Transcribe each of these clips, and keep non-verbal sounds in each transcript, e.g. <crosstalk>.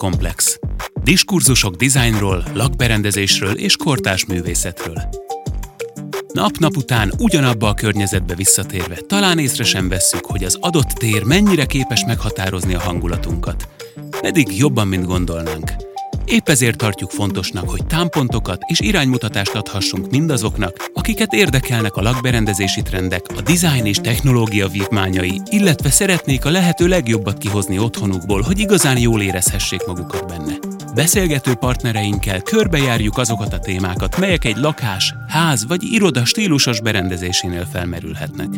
Komplex. Diskurzusok dizájnról, lakberendezésről és kortás művészetről. Nap-nap után ugyanabba a környezetbe visszatérve talán észre sem vesszük, hogy az adott tér mennyire képes meghatározni a hangulatunkat. Pedig jobban, mint gondolnánk. Épp ezért tartjuk fontosnak, hogy támpontokat és iránymutatást adhassunk mindazoknak, akiket érdekelnek a lakberendezési trendek, a design és technológia vívmányai, illetve szeretnék a lehető legjobbat kihozni otthonukból, hogy igazán jól érezhessék magukat benne. Beszélgető partnereinkkel körbejárjuk azokat a témákat, melyek egy lakás, ház vagy iroda stílusos berendezésénél felmerülhetnek.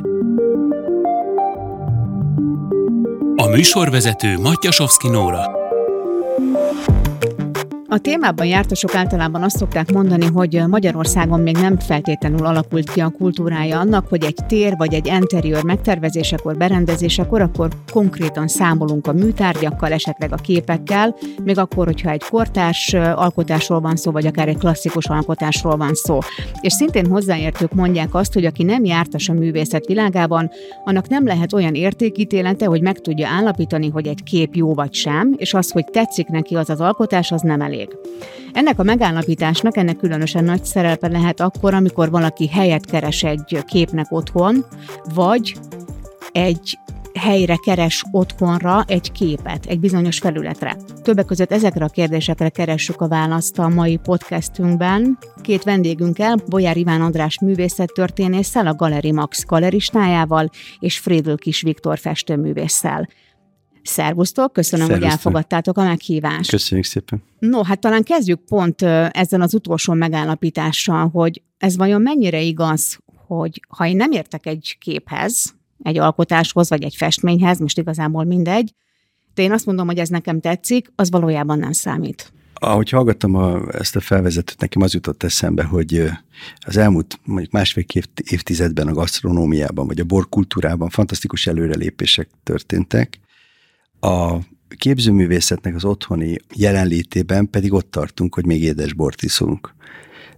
A műsorvezető Matyasovszki Nóra. A témában jártasok általában azt szokták mondani, hogy Magyarországon még nem feltétlenül alakult ki a kultúrája annak, hogy egy tér vagy egy interiőr megtervezésekor, berendezésekor, akkor konkrétan számolunk a műtárgyakkal, esetleg a képekkel, még akkor, hogyha egy kortárs alkotásról van szó, vagy akár egy klasszikus alkotásról van szó. És szintén hozzáértők mondják azt, hogy aki nem jártas a művészet világában, annak nem lehet olyan értékítélete, hogy meg tudja állapítani, hogy egy kép jó vagy sem, és az, hogy tetszik neki az az alkotás, az nem elég elég. Ennek a megállapításnak ennek különösen nagy szerepe lehet akkor, amikor valaki helyet keres egy képnek otthon, vagy egy helyre keres otthonra egy képet, egy bizonyos felületre. Többek között ezekre a kérdésekre keressük a választ a mai podcastünkben. Két vendégünkkel, Bolyár Iván András művészettörténésszel, a Galeri Max galeristájával és Frédl Kis Viktor festőművésszel. Szervusztok, köszönöm, Szervusztok. hogy elfogadtátok a meghívást. Köszönjük szépen. No, hát talán kezdjük pont ezzel az utolsó megállapítással, hogy ez vajon mennyire igaz, hogy ha én nem értek egy képhez, egy alkotáshoz, vagy egy festményhez, most igazából mindegy, de én azt mondom, hogy ez nekem tetszik, az valójában nem számít. Ahogy hallgattam a, ezt a felvezetőt, nekem az jutott eszembe, hogy az elmúlt mondjuk másfél évtizedben a gasztronómiában, vagy a borkultúrában fantasztikus előrelépések történtek, a képzőművészetnek az otthoni jelenlétében pedig ott tartunk, hogy még édes bort iszunk.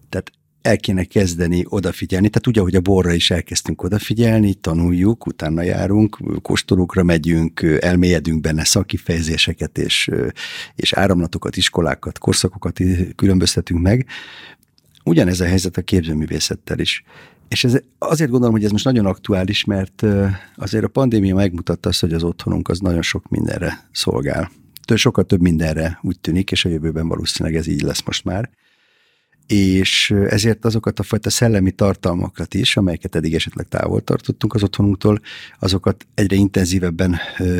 Tehát el kéne kezdeni odafigyelni, tehát ugye, hogy a borra is elkezdtünk odafigyelni, tanuljuk, utána járunk, kóstolókra megyünk, elmélyedünk benne szakifejezéseket és, és áramlatokat, iskolákat, korszakokat különböztetünk meg. Ugyanez a helyzet a képzőművészettel is. És ez, azért gondolom, hogy ez most nagyon aktuális, mert azért a pandémia megmutatta azt, hogy az otthonunk az nagyon sok mindenre szolgál. Sokkal több mindenre úgy tűnik, és a jövőben valószínűleg ez így lesz most már és ezért azokat a fajta szellemi tartalmakat is, amelyeket eddig esetleg távol tartottunk az otthonunktól, azokat egyre intenzívebben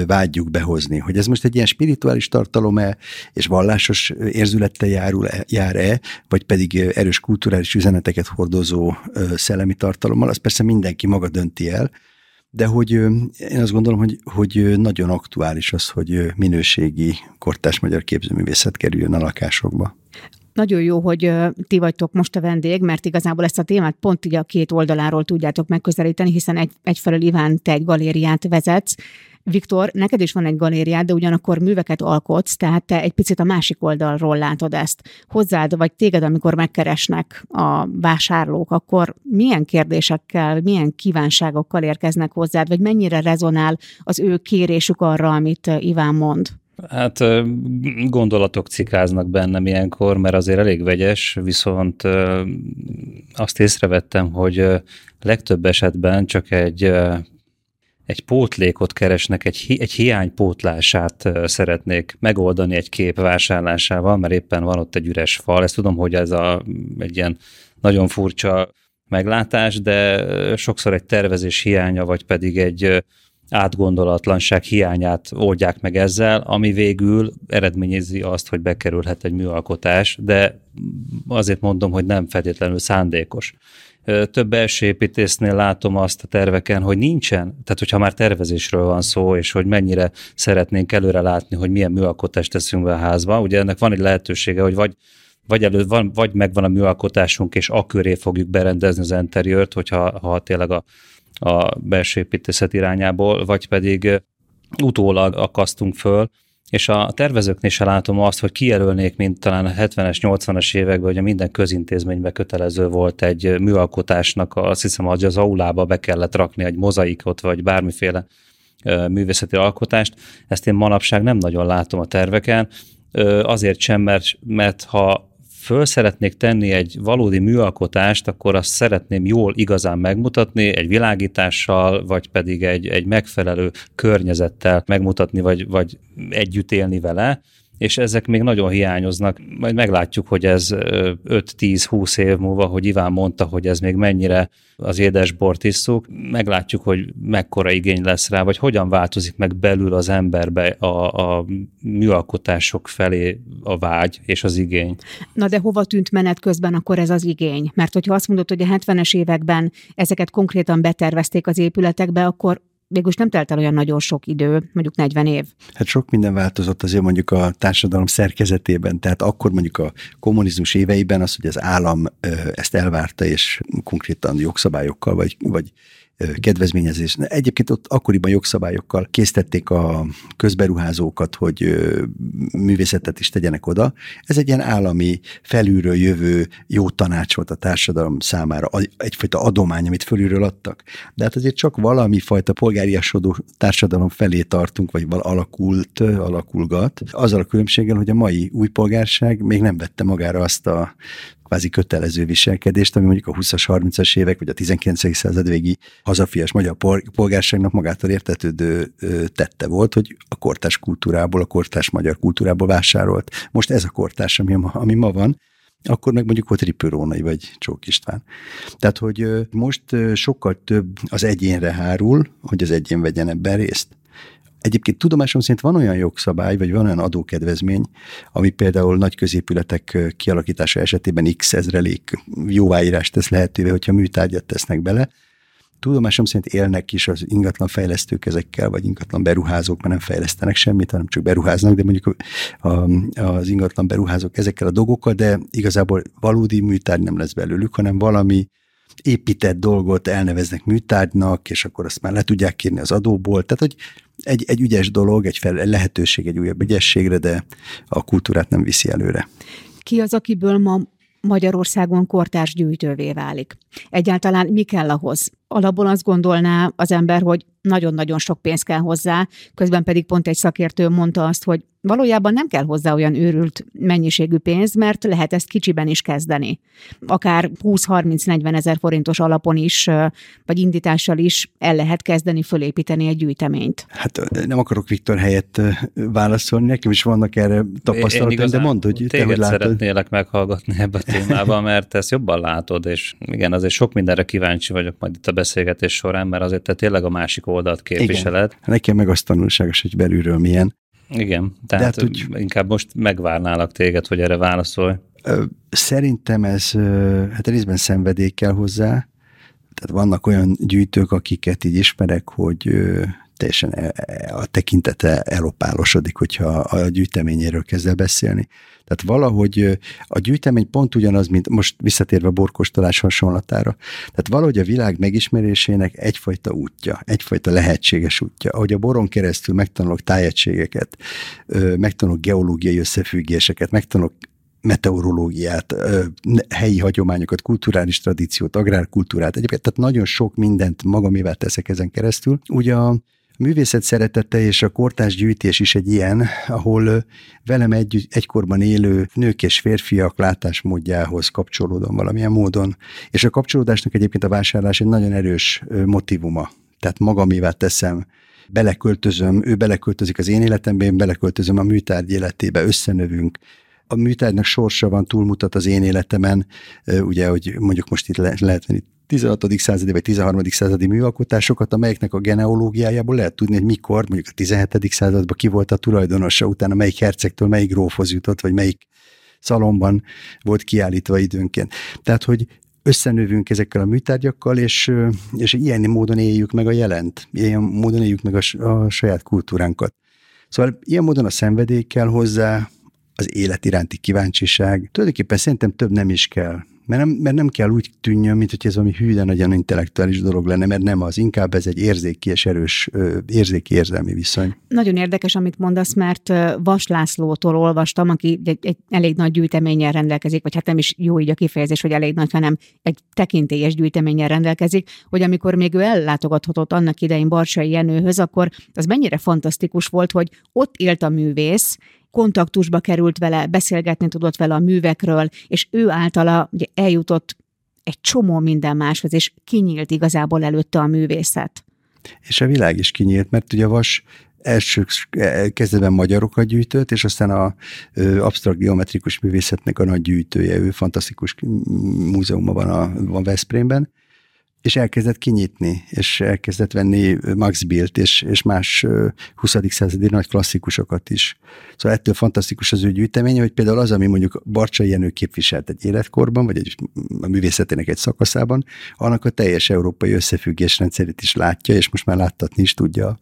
vágyjuk behozni. Hogy ez most egy ilyen spirituális tartalom-e, és vallásos érzülettel járul, jár-e, vagy pedig erős kulturális üzeneteket hordozó szellemi tartalommal, az persze mindenki maga dönti el, de hogy én azt gondolom, hogy, hogy nagyon aktuális az, hogy minőségi kortás magyar képzőművészet kerüljön a lakásokba. Nagyon jó, hogy ti vagytok most a vendég, mert igazából ezt a témát pont így a két oldaláról tudjátok megközelíteni, hiszen egy, egyfelől Iván, te egy galériát vezetsz, Viktor, neked is van egy galériád, de ugyanakkor műveket alkotsz, tehát te egy picit a másik oldalról látod ezt. Hozzád, vagy téged, amikor megkeresnek a vásárlók, akkor milyen kérdésekkel, milyen kívánságokkal érkeznek hozzád, vagy mennyire rezonál az ő kérésük arra, amit Iván mond? Hát gondolatok cikáznak bennem ilyenkor, mert azért elég vegyes, viszont azt észrevettem, hogy legtöbb esetben csak egy egy pótlékot keresnek, egy, egy hiány pótlását szeretnék megoldani egy kép vásárlásával, mert éppen van ott egy üres fal. Ezt tudom, hogy ez a, egy ilyen nagyon furcsa meglátás, de sokszor egy tervezés hiánya, vagy pedig egy átgondolatlanság hiányát oldják meg ezzel, ami végül eredményezi azt, hogy bekerülhet egy műalkotás, de azért mondom, hogy nem feltétlenül szándékos. Több belső építésznél látom azt a terveken, hogy nincsen, tehát hogyha már tervezésről van szó, és hogy mennyire szeretnénk előre látni, hogy milyen műalkotást teszünk be a házba, ugye ennek van egy lehetősége, hogy vagy vagy, elő, van, vagy megvan a műalkotásunk, és a köré fogjuk berendezni az interiőrt, hogyha ha tényleg a a belső építészet irányából, vagy pedig utólag akasztunk föl, és a tervezőknél se látom azt, hogy kijelölnék, mint talán a 70-es, 80-as években, hogy a minden közintézményben kötelező volt egy műalkotásnak, azt hiszem, hogy az aulába be kellett rakni egy mozaikot, vagy bármiféle művészeti alkotást. Ezt én manapság nem nagyon látom a terveken, azért sem, mert, mert ha föl szeretnék tenni egy valódi műalkotást, akkor azt szeretném jól igazán megmutatni, egy világítással, vagy pedig egy, egy megfelelő környezettel megmutatni, vagy, vagy együtt élni vele és ezek még nagyon hiányoznak. Majd meglátjuk, hogy ez 5-10-20 év múlva, hogy Iván mondta, hogy ez még mennyire az édesbort isszuk, meglátjuk, hogy mekkora igény lesz rá, vagy hogyan változik meg belül az emberbe a, a műalkotások felé a vágy és az igény. Na de hova tűnt menet közben akkor ez az igény? Mert hogyha azt mondod, hogy a 70-es években ezeket konkrétan betervezték az épületekbe, akkor végülis nem telt el olyan nagyon sok idő, mondjuk 40 év. Hát sok minden változott azért mondjuk a társadalom szerkezetében, tehát akkor mondjuk a kommunizmus éveiben az, hogy az állam ezt elvárta, és konkrétan jogszabályokkal, vagy, vagy kedvezményezés. Egyébként ott akkoriban jogszabályokkal készítették a közberuházókat, hogy művészetet is tegyenek oda. Ez egy ilyen állami, felülről jövő jó tanács volt a társadalom számára, egyfajta adomány, amit fölülről adtak. De hát azért csak valami fajta polgáriasodó társadalom felé tartunk, vagy val alakult, alakulgat. Azzal a különbséggel, hogy a mai új polgárság még nem vette magára azt a kvázi kötelező viselkedést, ami mondjuk a 20-as, 30-as évek, vagy a 19. század végi hazafias magyar polgárságnak magától értetődő tette volt, hogy a kortás kultúrából, a kortás magyar kultúrából vásárolt. Most ez a kortás, ami ma, ami ma van, akkor meg mondjuk volt Ripőrónai vagy Csók István. Tehát, hogy most sokkal több az egyénre hárul, hogy az egyén vegyen ebben részt. Egyébként tudomásom szerint van olyan jogszabály, vagy van olyan adókedvezmény, ami például nagy középületek kialakítása esetében x ezrelék jóváírást tesz lehetővé, hogyha műtárgyat tesznek bele. Tudomásom szerint élnek is az ingatlan fejlesztők ezekkel, vagy ingatlan beruházók, mert nem fejlesztenek semmit, hanem csak beruháznak, de mondjuk az ingatlan beruházók ezekkel a dolgokkal, de igazából valódi műtárgy nem lesz belőlük, hanem valami épített dolgot elneveznek műtárgynak, és akkor azt már le tudják kérni az adóból. Tehát, hogy egy, egy ügyes dolog, egy fel, lehetőség egy újabb ügyességre, de a kultúrát nem viszi előre. Ki az, akiből ma Magyarországon kortárs gyűjtővé válik? Egyáltalán mi kell ahhoz? Alapból azt gondolná az ember, hogy nagyon-nagyon sok pénz kell hozzá, közben pedig pont egy szakértő mondta azt, hogy valójában nem kell hozzá olyan őrült mennyiségű pénz, mert lehet ezt kicsiben is kezdeni. Akár 20-30-40 ezer forintos alapon is, vagy indítással is el lehet kezdeni fölépíteni egy gyűjteményt. Hát nem akarok Viktor helyett válaszolni, nekem is vannak erre tapasztalatok, de mondd, hogy te hogy látod. szeretnélek meghallgatni ebbe a témában, mert ezt jobban látod, és igen, azért sok mindenre kíváncsi vagyok majd itt a beszélgetés során, mert azért te tényleg a másik oldalt képviseled. Igen. Nekem meg azt tanulságos, hogy belülről milyen. Igen, tehát hát úgy, inkább most megvárnálak téged, hogy erre válaszolj. Szerintem ez, hát részben szenvedély kell hozzá, tehát vannak olyan gyűjtők, akiket így ismerek, hogy teljesen e, e, a tekintete elopálosodik, hogyha a gyűjteményéről kezd el beszélni. Tehát valahogy a gyűjtemény pont ugyanaz, mint most visszatérve a borkostolás hasonlatára. Tehát valahogy a világ megismerésének egyfajta útja, egyfajta lehetséges útja. Ahogy a boron keresztül megtanulok tájegységeket, megtanulok geológiai összefüggéseket, megtanulok meteorológiát, helyi hagyományokat, kulturális tradíciót, agrárkultúrát, egyébként tehát nagyon sok mindent magamével teszek ezen keresztül. Ugye a művészet szeretete és a kortás gyűjtés is egy ilyen, ahol velem egy, egykorban élő nők és férfiak látásmódjához kapcsolódom valamilyen módon. És a kapcsolódásnak egyébként a vásárlás egy nagyon erős motivuma. Tehát magamévá teszem, beleköltözöm, ő beleköltözik az én életembe, én beleköltözöm a műtárgy életébe, összenövünk, a műtárgynak sorsa van, túlmutat az én életemen, ugye, hogy mondjuk most itt le, lehet venni 16. századi vagy 13. századi műalkotásokat, amelyeknek a genealógiájából lehet tudni, hogy mikor, mondjuk a 17. században ki volt a tulajdonosa, utána melyik hercegtől melyik grófhoz jutott, vagy melyik szalomban volt kiállítva időnként. Tehát, hogy összenövünk ezekkel a műtárgyakkal, és, és ilyen módon éljük meg a jelent, ilyen módon éljük meg a, a saját kultúránkat. Szóval ilyen módon a szenvedély kell hozzá, az élet iránti kíváncsiság. Tulajdonképpen szerintem több nem is kell. Mert nem, mert nem kell úgy tűnjön, mint hogy ez valami hű, nagyon intellektuális dolog lenne, mert nem az, inkább ez egy érzéki és erős, érzéki érzelmi viszony. Nagyon érdekes, amit mondasz, mert Vas Lászlótól olvastam, aki egy, egy elég nagy gyűjteménnyel rendelkezik, vagy hát nem is jó így a kifejezés, hogy elég nagy, hanem egy tekintélyes gyűjteménnyel rendelkezik, hogy amikor még ő ellátogathatott annak idején Barsai Jenőhöz, akkor az mennyire fantasztikus volt, hogy ott élt a művész, kontaktusba került vele, beszélgetni tudott vele a művekről, és ő általa ugye eljutott egy csomó minden máshoz, és kinyílt igazából előtte a művészet. És a világ is kinyílt, mert ugye a Vas első kezdetben magyarokat gyűjtött, és aztán a absztrakt geometrikus művészetnek a nagy gyűjtője, ő fantasztikus múzeumban van, a, van Veszprémben, és elkezdett kinyitni, és elkezdett venni Max Bilt és, és más 20. századi nagy klasszikusokat is. Szóval ettől fantasztikus az ő gyűjteménye, hogy például az, ami mondjuk Barcsai Jenő képviselt egy életkorban, vagy egy, a művészetének egy szakaszában, annak a teljes európai összefüggésrendszerét is látja, és most már láttatni is tudja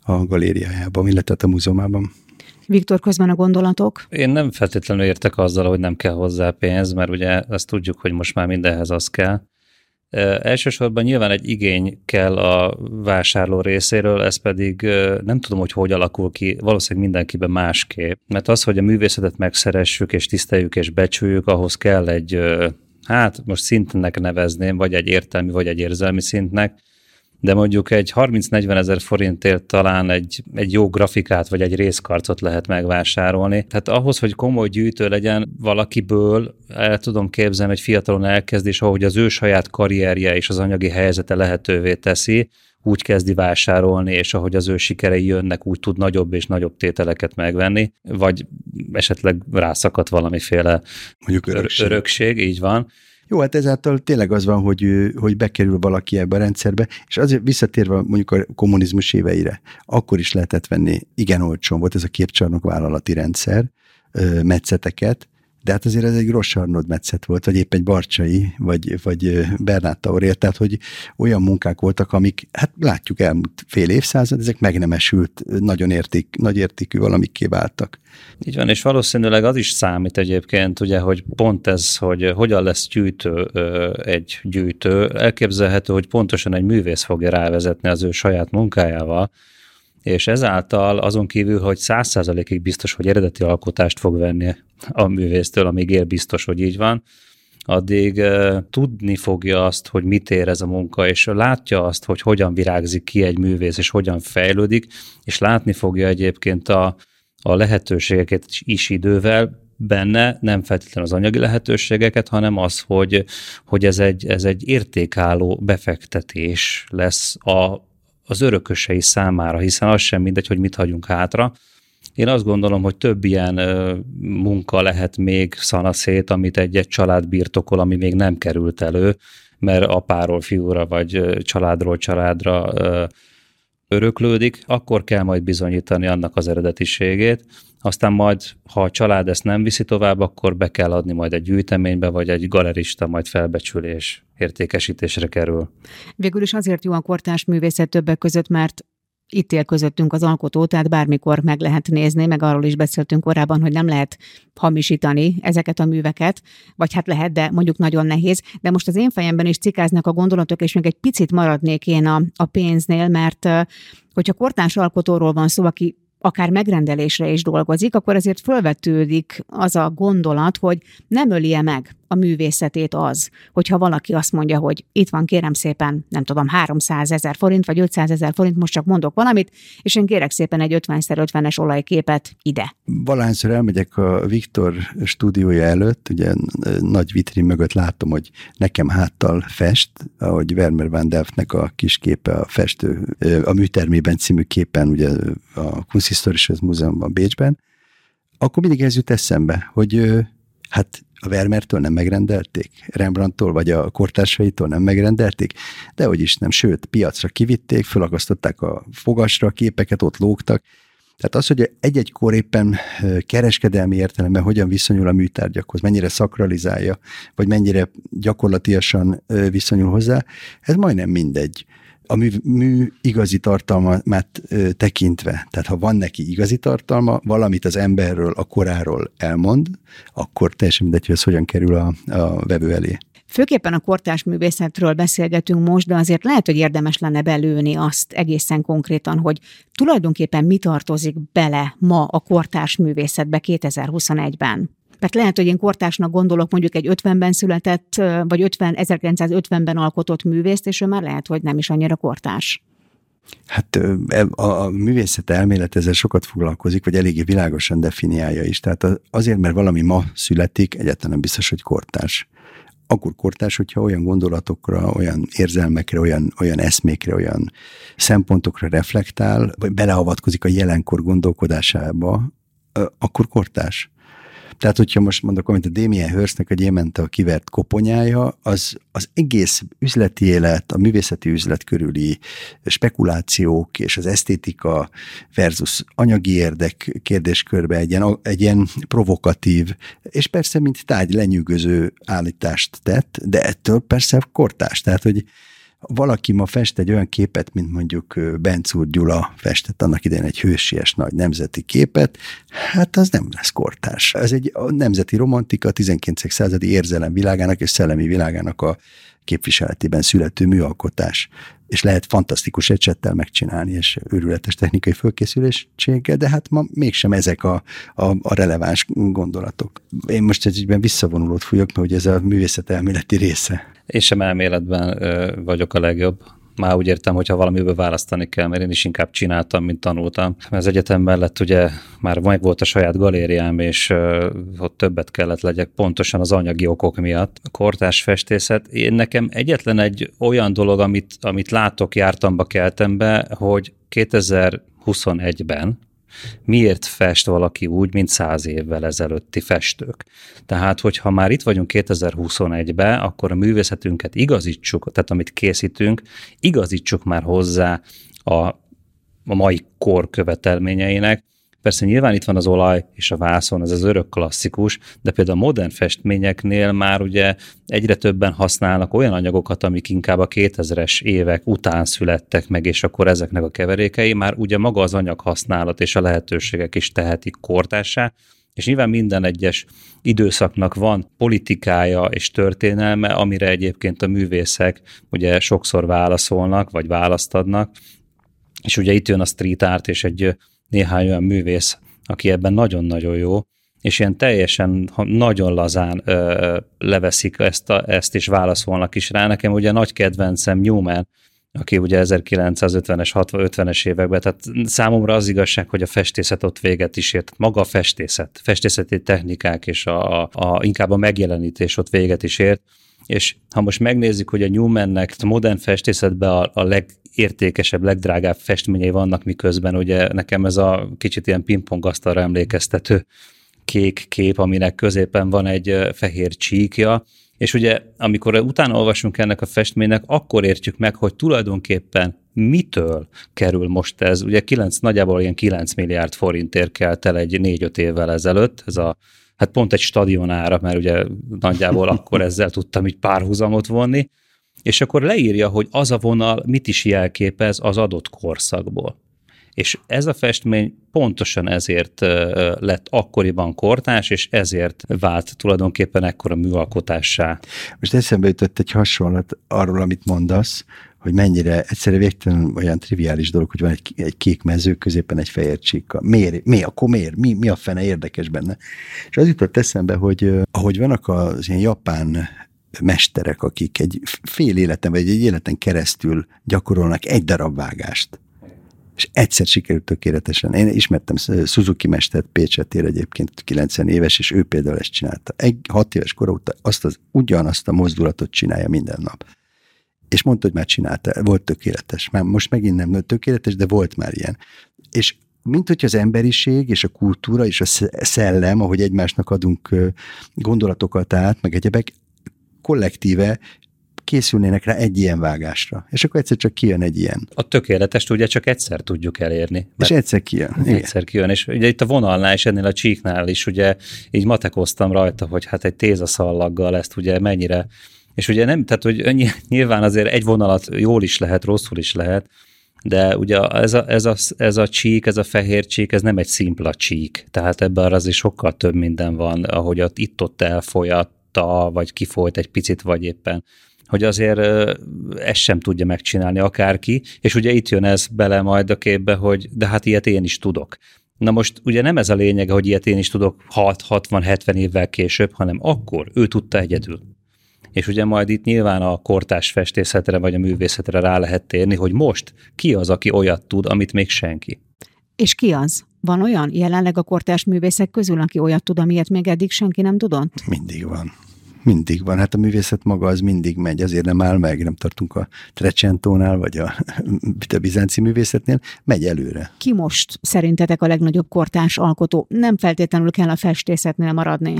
a galériájában, illetve a múzeumában. Viktor, közben a gondolatok? Én nem feltétlenül értek azzal, hogy nem kell hozzá pénz, mert ugye azt tudjuk, hogy most már mindenhez az kell. Elsősorban nyilván egy igény kell a vásárló részéről, ez pedig nem tudom, hogy hogy alakul ki, valószínűleg mindenkiben másképp. Mert az, hogy a művészetet megszeressük és tiszteljük és becsüljük, ahhoz kell egy, hát most szintnek nevezném, vagy egy értelmi, vagy egy érzelmi szintnek, de mondjuk egy 30-40 ezer forintért talán egy, egy jó grafikát vagy egy részkarcot lehet megvásárolni. Tehát ahhoz, hogy komoly gyűjtő legyen valakiből, el tudom képzelni, hogy fiatalon elkezd, és ahogy az ő saját karrierje és az anyagi helyzete lehetővé teszi, úgy kezdi vásárolni, és ahogy az ő sikerei jönnek, úgy tud nagyobb és nagyobb tételeket megvenni, vagy esetleg rászakadt valamiféle Mondjuk örökség. örökség, így van. Jó, hát ezáltal tényleg az van, hogy, hogy bekerül valaki ebbe a rendszerbe, és azért visszatérve mondjuk a kommunizmus éveire, akkor is lehetett venni, igen olcsón volt ez a képcsarnok vállalati rendszer, metszeteket, de hát azért ez egy Gross Arnold metszet volt, vagy épp egy Barcsai, vagy, vagy Bernát Taurér, tehát hogy olyan munkák voltak, amik, hát látjuk elmúlt fél évszázad, ezek megnemesült, nagyon érték, nagy értékű valamikké váltak. Így van, és valószínűleg az is számít egyébként, ugye, hogy pont ez, hogy hogyan lesz gyűjtő egy gyűjtő, elképzelhető, hogy pontosan egy művész fogja rávezetni az ő saját munkájával, és ezáltal azon kívül, hogy száz százalékig biztos, hogy eredeti alkotást fog venni a művésztől, amíg ér biztos, hogy így van, addig uh, tudni fogja azt, hogy mit ér ez a munka, és látja azt, hogy hogyan virágzik ki egy művész, és hogyan fejlődik, és látni fogja egyébként a, a lehetőségeket is idővel, benne nem feltétlenül az anyagi lehetőségeket, hanem az, hogy, hogy ez, egy, ez egy értékálló befektetés lesz a, az örökösei számára, hiszen az sem mindegy, hogy mit hagyunk hátra. Én azt gondolom, hogy több ilyen munka lehet még szanaszét, amit egy-egy család birtokol, ami még nem került elő, mert apáról fiúra, vagy családról családra öröklődik, akkor kell majd bizonyítani annak az eredetiségét, aztán majd, ha a család ezt nem viszi tovább, akkor be kell adni majd egy gyűjteménybe, vagy egy galerista majd felbecsülés, értékesítésre kerül. Végül is azért jó a kortárs művészet többek között, mert itt él közöttünk az alkotó, tehát bármikor meg lehet nézni, meg arról is beszéltünk korábban, hogy nem lehet hamisítani ezeket a műveket, vagy hát lehet, de mondjuk nagyon nehéz. De most az én fejemben is cikáznak a gondolatok, és még egy picit maradnék én a, a pénznél, mert hogyha kortárs alkotóról van szó, aki akár megrendelésre is dolgozik, akkor azért fölvetődik az a gondolat, hogy nem ölie meg a művészetét az, hogyha valaki azt mondja, hogy itt van kérem szépen, nem tudom, 300 ezer forint, vagy 500 ezer forint, most csak mondok valamit, és én kérek szépen egy 50x50-es olajképet ide. Valahányszor elmegyek a Viktor stúdiója előtt, ugye nagy vitrin mögött látom, hogy nekem háttal fest, ahogy Vermeer van Delftnek a kis képe, a festő, a műtermében című képen, ugye a Kunsthistorisches Múzeumban Bécsben, akkor mindig ez jut eszembe, hogy hát a Vermeertől nem megrendelték, Rembrandtól vagy a kortársaitól nem megrendelték, de hogy is nem, sőt, piacra kivitték, felakasztották a fogasra a képeket, ott lógtak. Tehát az, hogy egy-egy kor éppen kereskedelmi értelemben hogyan viszonyul a műtárgyakhoz, mennyire szakralizálja, vagy mennyire gyakorlatilag viszonyul hozzá, ez majdnem mindegy a mű, mű igazi tartalmát ö, tekintve, tehát ha van neki igazi tartalma, valamit az emberről, a koráról elmond, akkor teljesen mindegy, hogy ez hogyan kerül a, a vevő elé. Főképpen a kortárs művészetről beszélgetünk most, de azért lehet, hogy érdemes lenne belőni azt egészen konkrétan, hogy tulajdonképpen mi tartozik bele ma a kortárs művészetbe 2021-ben. Mert lehet, hogy én kortásnak gondolok mondjuk egy 50-ben született, vagy 50, 1950-ben alkotott művészt, és ő már lehet, hogy nem is annyira kortás. Hát e, a, a művészet elmélet ezzel sokat foglalkozik, vagy eléggé világosan definiálja is. Tehát azért, mert valami ma születik, egyáltalán nem biztos, hogy kortárs. Akkor kortárs, hogyha olyan gondolatokra, olyan érzelmekre, olyan, olyan eszmékre, olyan szempontokra reflektál, vagy beleavatkozik a jelenkor gondolkodásába, akkor kortárs. Tehát, hogyha most mondok, amit a Damien Hirstnek a gyémente a kivert koponyája, az, az egész üzleti élet, a művészeti üzlet körüli spekulációk és az esztétika versus anyagi érdek kérdéskörbe egy ilyen, egy ilyen provokatív, és persze mint tágy lenyűgöző állítást tett, de ettől persze kortás. Tehát, hogy valaki ma fest egy olyan képet, mint mondjuk Bencúr Gyula festett annak idején egy hősies nagy nemzeti képet, hát az nem lesz kortárs. Ez egy a nemzeti romantika, a 19. századi érzelem világának és szellemi világának a képviseletében születő műalkotás, és lehet fantasztikus ecsettel megcsinálni, és őrületes technikai fölkészülésséggel, de hát ma mégsem ezek a, a, a releváns gondolatok. Én most egyben visszavonulót fújok, mert ugye ez a művészet elméleti része. Én sem elméletben vagyok a legjobb. Már úgy értem, hogyha valamiből választani kell, mert én is inkább csináltam, mint tanultam. Az egyetem mellett ugye már meg volt a saját galériám, és uh, ott többet kellett legyek pontosan az anyagi okok miatt. A kortás festészet, én nekem egyetlen egy olyan dolog, amit, amit látok jártamba, keltembe, hogy 2021-ben, miért fest valaki úgy, mint száz évvel ezelőtti festők. Tehát, hogyha már itt vagyunk 2021-ben, akkor a művészetünket igazítsuk, tehát amit készítünk, igazítsuk már hozzá a, a mai kor követelményeinek, Persze nyilván itt van az olaj és a vászon, ez az örök klasszikus, de például a modern festményeknél már ugye egyre többen használnak olyan anyagokat, amik inkább a 2000-es évek után születtek meg, és akkor ezeknek a keverékei már ugye maga az anyag használat és a lehetőségek is tehetik kortássá, és nyilván minden egyes időszaknak van politikája és történelme, amire egyébként a művészek ugye sokszor válaszolnak, vagy választ adnak, és ugye itt jön a street art, és egy néhány olyan művész, aki ebben nagyon-nagyon jó, és ilyen teljesen nagyon lazán ö, leveszik ezt, a, ezt, és válaszolnak is rá. Nekem ugye nagy kedvencem Newman, aki ugye 1950-es, 60-50-es években, tehát számomra az igazság, hogy a festészet ott véget is ért. Maga a festészet, festészeti technikák és a, a, a inkább a megjelenítés ott véget is ért. És ha most megnézzük, hogy a Newmannek a modern festészetben a, a leg, legértékesebb, legdrágább festményei vannak, miközben ugye nekem ez a kicsit ilyen pingpongasztalra emlékeztető kék kép, aminek középen van egy fehér csíkja, és ugye amikor utána olvasunk ennek a festménynek, akkor értjük meg, hogy tulajdonképpen mitől kerül most ez. Ugye 9, nagyjából ilyen 9 milliárd forintért kelt el egy 4-5 évvel ezelőtt, ez a hát pont egy stadionára, mert ugye nagyjából akkor <laughs> ezzel tudtam így párhuzamot vonni, és akkor leírja, hogy az a vonal mit is jelképez az adott korszakból. És ez a festmény pontosan ezért lett akkoriban kortás, és ezért vált tulajdonképpen ekkora műalkotássá. Most eszembe jutott egy hasonlat arról, amit mondasz, hogy mennyire egyszerre végtelen olyan triviális dolog, hogy van egy, egy kék mező, középen egy fehér csíka. Miért? Mi? Akkor miért? Mi, mi a fene érdekes benne? És az jutott eszembe, hogy ahogy vannak az ilyen japán mesterek, akik egy fél életen, vagy egy életen keresztül gyakorolnak egy darab vágást. És egyszer sikerült tökéletesen. Én ismertem Suzuki mestert Pécsetér egyébként 90 éves, és ő például ezt csinálta. Egy hat éves kor óta azt az, ugyanazt a mozdulatot csinálja minden nap. És mondta, hogy már csinálta, volt tökéletes. Már most megint nem tökéletes, de volt már ilyen. És mint hogy az emberiség és a kultúra és a szellem, ahogy egymásnak adunk gondolatokat át, meg egyebek, kollektíve készülnének rá egy ilyen vágásra. És akkor egyszer csak kijön egy ilyen. A tökéletes ugye csak egyszer tudjuk elérni. És egyszer kijön. Igen. Egyszer kijön. És ugye itt a vonalnál és ennél a csíknál is ugye így matekoztam rajta, hogy hát egy tézaszallaggal ezt ugye mennyire és ugye nem, tehát hogy nyilván azért egy vonalat jól is lehet, rosszul is lehet, de ugye ez a, ez, a, ez a csík, ez a fehér csík, ez nem egy szimpla csík, tehát ebben az is sokkal több minden van, ahogy ott itt-ott elfolyat, hagyta, vagy kifolyt egy picit, vagy éppen hogy azért ezt sem tudja megcsinálni akárki, és ugye itt jön ez bele majd a képbe, hogy de hát ilyet én is tudok. Na most ugye nem ez a lényege, hogy ilyet én is tudok 6-60-70 évvel később, hanem akkor ő tudta egyedül. és ugye majd itt nyilván a kortás festészetre vagy a művészetre rá lehet térni, hogy most ki az, aki olyat tud, amit még senki. És ki az? Van olyan jelenleg a kortás művészek közül, aki olyat tud, amilyet még eddig senki nem tudott? Mindig van. Mindig van. Hát a művészet maga az mindig megy, azért nem áll meg, nem tartunk a Trecentónál, vagy a, a bizánci művészetnél, megy előre. Ki most szerintetek a legnagyobb kortárs alkotó? Nem feltétlenül kell a festészetnél maradni.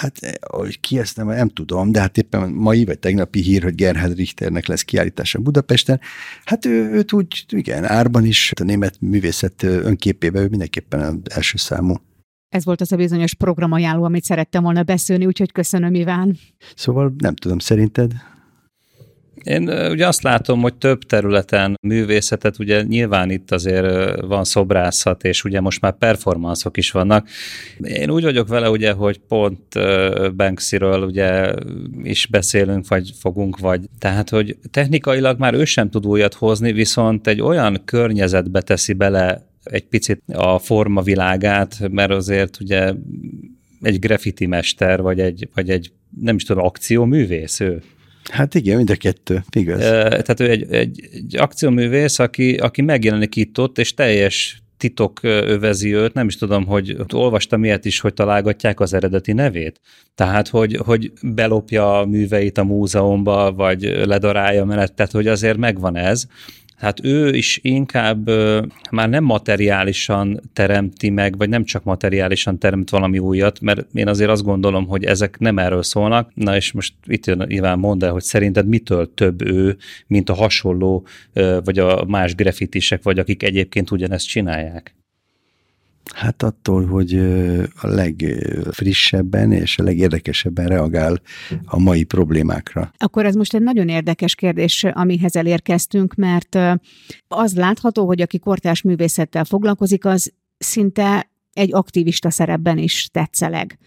Hát, hogy ki ezt nem, nem tudom, de hát éppen mai vagy tegnapi hír, hogy Gerhard Richternek lesz kiállítása Budapesten. Hát ő, őt úgy, igen, árban is, a német művészet önképébe ő mindenképpen az első számú. Ez volt az a bizonyos programajánló, amit szerettem volna beszélni, úgyhogy köszönöm, Iván. Szóval nem tudom, szerinted? Én ugye azt látom, hogy több területen művészetet, ugye nyilván itt azért van szobrászat, és ugye most már performanszok is vannak. Én úgy vagyok vele, ugye, hogy pont Banksyről ugye is beszélünk, vagy fogunk, vagy tehát, hogy technikailag már ő sem tud újat hozni, viszont egy olyan környezetbe teszi bele egy picit a formavilágát, mert azért ugye egy graffiti mester, vagy egy, vagy egy nem is tudom, akcióművész ő. Hát igen, mind a kettő, igaz. Tehát ő egy, egy, egy akcióművész, aki, aki megjelenik itt ott, és teljes titok övezi őt, nem is tudom, hogy olvastam ilyet is, hogy találgatják az eredeti nevét. Tehát, hogy, hogy belopja a műveit a múzeumba, vagy ledarálja mellett, tehát, hogy azért megvan ez, Hát ő is inkább már nem materiálisan teremti meg, vagy nem csak materiálisan teremt valami újat, mert én azért azt gondolom, hogy ezek nem erről szólnak. Na és most itt jön Iván mondd el, hogy szerinted mitől több ő, mint a hasonló, vagy a más grafitisek, vagy akik egyébként ugyanezt csinálják? Hát attól, hogy a legfrissebben és a legérdekesebben reagál a mai problémákra. Akkor ez most egy nagyon érdekes kérdés, amihez elérkeztünk, mert az látható, hogy aki kortárs művészettel foglalkozik, az szinte egy aktivista szerepben is tetszeleg.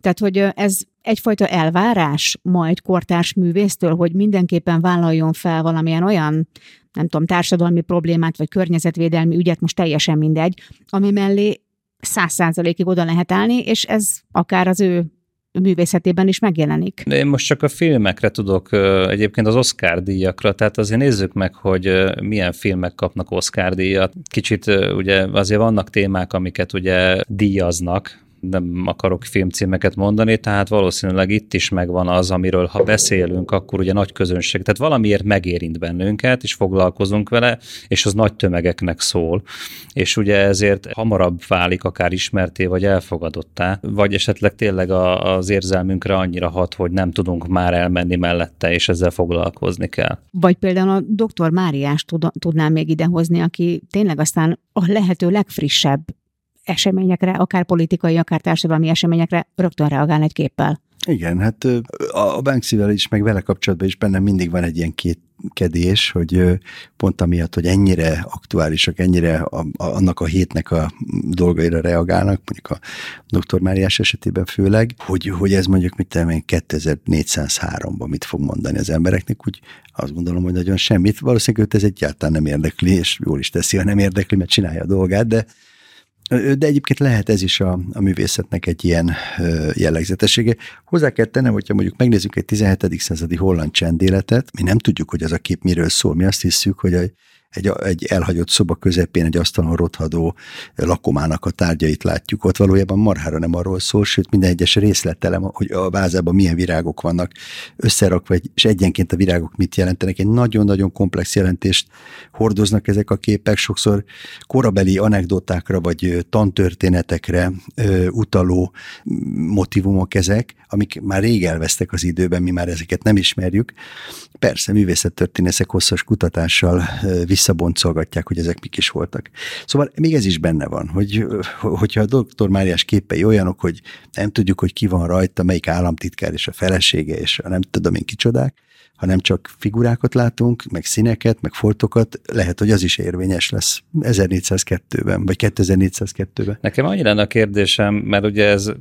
Tehát, hogy ez egyfajta elvárás majd kortárs művésztől, hogy mindenképpen vállaljon fel valamilyen olyan nem tudom, társadalmi problémát, vagy környezetvédelmi ügyet, most teljesen mindegy, ami mellé száz százalékig oda lehet állni, és ez akár az ő művészetében is megjelenik. De én most csak a filmekre tudok, egyébként az Oscar díjakra, tehát azért nézzük meg, hogy milyen filmek kapnak Oscar díjat. Kicsit ugye azért vannak témák, amiket ugye díjaznak, nem akarok filmcímeket mondani, tehát valószínűleg itt is megvan az, amiről ha beszélünk, akkor ugye nagy közönség, tehát valamiért megérint bennünket, és foglalkozunk vele, és az nagy tömegeknek szól, és ugye ezért hamarabb válik akár ismerté, vagy elfogadottá, vagy esetleg tényleg a, az érzelmünkre annyira hat, hogy nem tudunk már elmenni mellette, és ezzel foglalkozni kell. Vagy például a doktor Máriás tudnám még idehozni, aki tényleg aztán a lehető legfrissebb eseményekre, akár politikai, akár társadalmi eseményekre rögtön reagál egy képpel. Igen, hát a Banksy-vel is, meg vele kapcsolatban is bennem mindig van egy ilyen két kedés, hogy pont amiatt, hogy ennyire aktuálisak, ennyire a, a, annak a hétnek a dolgaira reagálnak, mondjuk a dr. Máriás esetében főleg, hogy, hogy ez mondjuk, mit tudom én, 2403-ban mit fog mondani az embereknek, úgy azt gondolom, hogy nagyon semmit. Valószínűleg őt ez egyáltalán nem érdekli, és jól is teszi, ha nem érdekli, mert csinálja a dolgát, de de egyébként lehet ez is a, a művészetnek egy ilyen jellegzetessége. Hozzá kell tennem, hogyha mondjuk megnézzük egy 17. századi holland csendéletet, mi nem tudjuk, hogy az a kép miről szól. Mi azt hiszük, hogy a egy, egy elhagyott szoba közepén egy asztalon rothadó lakomának a tárgyait látjuk. Ott valójában marhára nem arról szól, sőt minden egyes részletelem, hogy a vázában milyen virágok vannak összerakva, és egyenként a virágok mit jelentenek. Egy nagyon-nagyon komplex jelentést hordoznak ezek a képek, sokszor korabeli anekdotákra vagy tantörténetekre utaló motivumok ezek, amik már rég elvesztek az időben, mi már ezeket nem ismerjük. Persze, művészettörténészek hosszas kutatással visszaboncolgatják, hogy ezek mik is voltak. Szóval még ez is benne van, hogy hogyha a doktor Máriás képei olyanok, hogy nem tudjuk, hogy ki van rajta, melyik államtitkár és a felesége, és a nem tudom én kicsodák, ha nem csak figurákat látunk, meg színeket, meg foltokat, lehet, hogy az is érvényes lesz 1402-ben, vagy 2402-ben. Nekem annyira lenne a kérdésem, mert ugye ez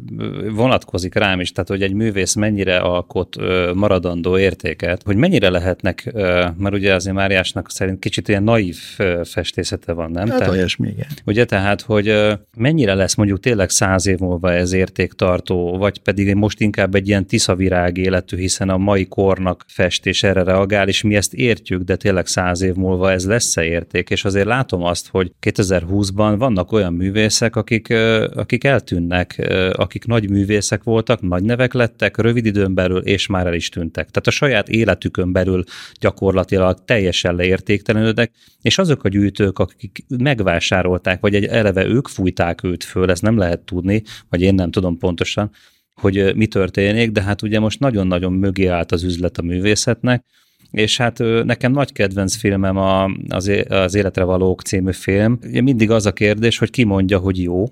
vonatkozik rám is, tehát hogy egy művész mennyire alkot maradandó értéket, hogy mennyire lehetnek, mert ugye azért Máriásnak szerint kicsit ilyen naív festészete van, nem? Hát tehát, olyasmi, igen. Ugye tehát, hogy mennyire lesz mondjuk tényleg száz év múlva ez értéktartó, vagy pedig most inkább egy ilyen tiszavirág életű, hiszen a mai kornak festés erre reagál, és mi ezt értjük, de tényleg száz év múlva ez lesz-e érték, és azért látom azt, hogy 2020-ban vannak olyan művészek, akik, akik eltűnnek, akik nagy művészek voltak, nagy nevek lettek, rövid időn belül, és már el is tűntek. Tehát a saját életükön belül gyakorlatilag teljesen leértéktelenődnek, és azok a gyűjtők, akik megvásárolták, vagy egy eleve ők fújták őt föl, ezt nem lehet tudni, vagy én nem tudom pontosan, hogy mi történik, de hát ugye most nagyon-nagyon mögé állt az üzlet a művészetnek, és hát nekem nagy kedvenc filmem a, az, az Életre Valók című film. Mindig az a kérdés, hogy ki mondja, hogy jó,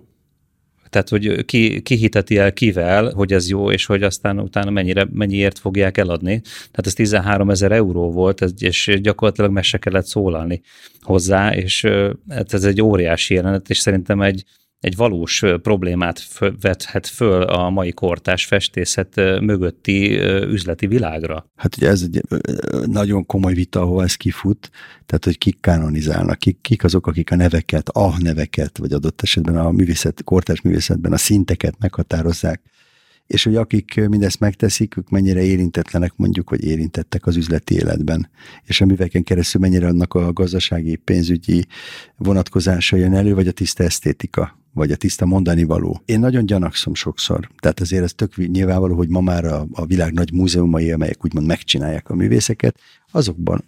tehát, hogy ki, ki hiteti el kivel, hogy ez jó, és hogy aztán utána mennyire, mennyiért fogják eladni. Tehát ez 13 ezer euró volt, és gyakorlatilag meg se kellett szólalni hozzá, és hát ez egy óriási jelenet, és szerintem egy, egy valós problémát vethet föl a mai kortás festészet mögötti üzleti világra. Hát ugye ez egy nagyon komoly vita, ahol ez kifut, tehát hogy kik kanonizálnak, kik, kik azok, akik a neveket, a neveket, vagy adott esetben a művészet, kortás művészetben a szinteket meghatározzák, és hogy akik mindezt megteszik, ők mennyire érintetlenek mondjuk, vagy érintettek az üzleti életben, és a műveken keresztül mennyire annak a gazdasági, pénzügyi vonatkozása jön elő, vagy a tiszta esztétika vagy a tiszta mondani való. Én nagyon gyanakszom sokszor, tehát azért ez tök nyilvánvaló, hogy ma már a, a világ nagy múzeumai, amelyek úgymond megcsinálják a művészeket, azokban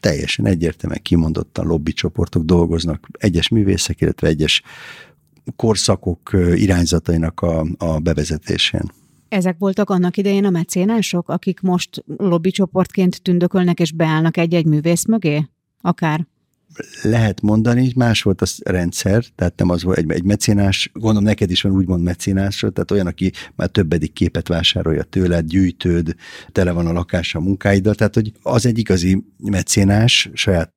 teljesen egyértelműen kimondottan lobbycsoportok dolgoznak, egyes művészek, illetve egyes korszakok irányzatainak a, a bevezetésén. Ezek voltak annak idején a mecénások, akik most lobbycsoportként tündökölnek és beállnak egy-egy művész mögé? Akár? Lehet mondani, más volt a rendszer, tehát nem az volt egy, egy mecénás, gondolom neked is van úgymond mecénás, tehát olyan, aki már többedik képet vásárolja tőled, gyűjtőd, tele van a lakása a munkáiddal, tehát hogy az egy igazi mecénás, saját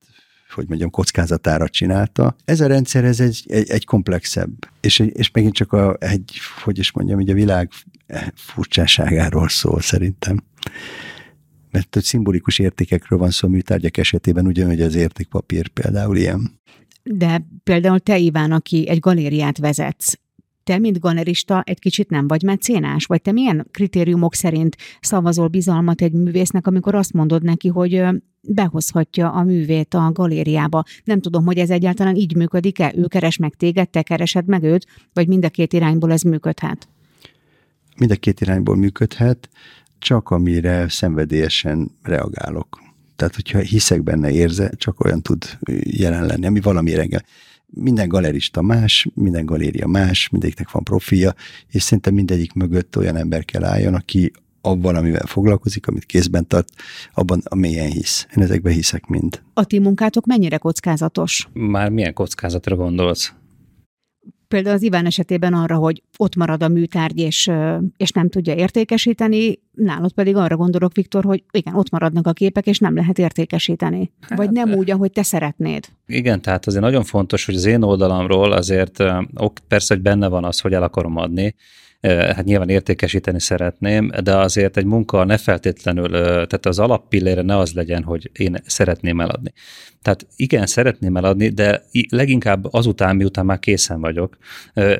hogy mondjam, kockázatára csinálta. Ez a rendszer, ez egy, egy, egy komplexebb, és, és megint csak a, egy, hogy is mondjam, így a világ furcsáságáról szól szerintem mert hogy szimbolikus értékekről van szó műtárgyak esetében, ugyanúgy az értékpapír például ilyen. De például te, Iván, aki egy galériát vezetsz, te, mint galerista, egy kicsit nem vagy mecénás? Vagy te milyen kritériumok szerint szavazol bizalmat egy művésznek, amikor azt mondod neki, hogy behozhatja a művét a galériába. Nem tudom, hogy ez egyáltalán így működik-e? Ő keres meg téged, te keresed meg őt, vagy mind a két irányból ez működhet? Mind a két irányból működhet csak amire szenvedélyesen reagálok. Tehát, hogyha hiszek benne, érze, csak olyan tud jelen lenni, ami valami engem. Minden galerista más, minden galéria más, mindegyiknek van profilja, és szerintem mindegyik mögött olyan ember kell álljon, aki abban, amivel foglalkozik, amit kézben tart, abban a mélyen hisz. Én ezekben hiszek mind. A ti munkátok mennyire kockázatos? Már milyen kockázatra gondolsz? Például az Iván esetében arra, hogy ott marad a műtárgy, és, és nem tudja értékesíteni, nálad pedig arra gondolok, Viktor, hogy igen, ott maradnak a képek, és nem lehet értékesíteni. Hát, Vagy nem úgy, ahogy te szeretnéd. Igen, tehát azért nagyon fontos, hogy az én oldalamról azért ok, persze, hogy benne van az, hogy el akarom adni, hát nyilván értékesíteni szeretném, de azért egy munka ne feltétlenül, tehát az alappillére ne az legyen, hogy én szeretném eladni. Tehát igen, szeretném eladni, de leginkább azután, miután már készen vagyok,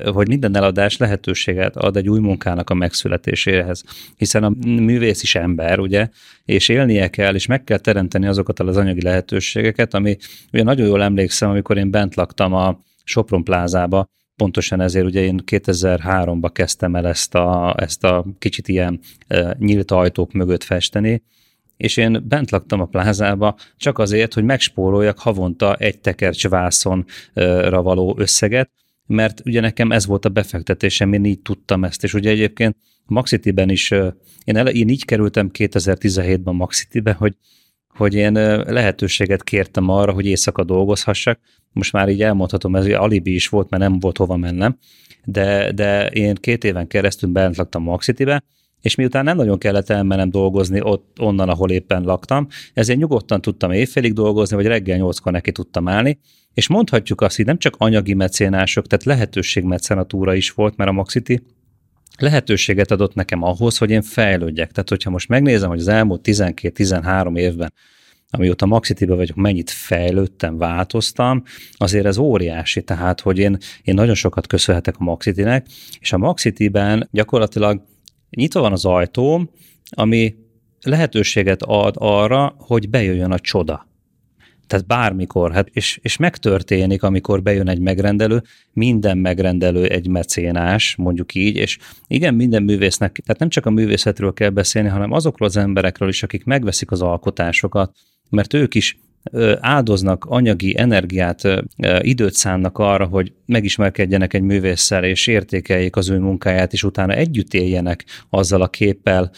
hogy minden eladás lehetőséget ad egy új munkának a megszületéséhez. Hiszen a művész is ember, ugye, és élnie kell, és meg kell teremteni azokat az anyagi lehetőségeket, ami ugye nagyon jól emlékszem, amikor én bent laktam a Sopron plázába, pontosan ezért ugye én 2003-ba kezdtem el ezt a, ezt a kicsit ilyen nyílt ajtók mögött festeni, és én bent laktam a plázába csak azért, hogy megspóroljak havonta egy tekercs vászonra való összeget, mert ugye nekem ez volt a befektetésem, én így tudtam ezt, és ugye egyébként Maxitiben is, én, ele, én így kerültem 2017-ben Maxitibe, hogy hogy én lehetőséget kértem arra, hogy éjszaka dolgozhassak. Most már így elmondhatom, ez alibi is volt, mert nem volt hova mennem, de, de én két éven keresztül bent laktam Maxitibe, és miután nem nagyon kellett elmennem dolgozni ott, onnan, ahol éppen laktam, ezért nyugodtan tudtam éjfélig dolgozni, vagy reggel nyolckor neki tudtam állni, és mondhatjuk azt, hogy nem csak anyagi mecénások, tehát lehetőségmecenatúra is volt, mert a Maxiti lehetőséget adott nekem ahhoz, hogy én fejlődjek. Tehát, hogyha most megnézem, hogy az elmúlt 12-13 évben amióta Maxitibe vagyok, mennyit fejlődtem, változtam, azért ez óriási, tehát, hogy én, én nagyon sokat köszönhetek a Maxitinek, és a Maxitiben gyakorlatilag nyitva van az ajtó, ami lehetőséget ad arra, hogy bejöjjön a csoda. Tehát bármikor, hát és, és megtörténik, amikor bejön egy megrendelő, minden megrendelő egy mecénás, mondjuk így, és igen, minden művésznek, tehát nem csak a művészetről kell beszélni, hanem azokról az emberekről is, akik megveszik az alkotásokat, mert ők is áldoznak anyagi energiát, időt szánnak arra, hogy megismerkedjenek egy művésszel, és értékeljék az ő munkáját, és utána együtt éljenek azzal a képpel,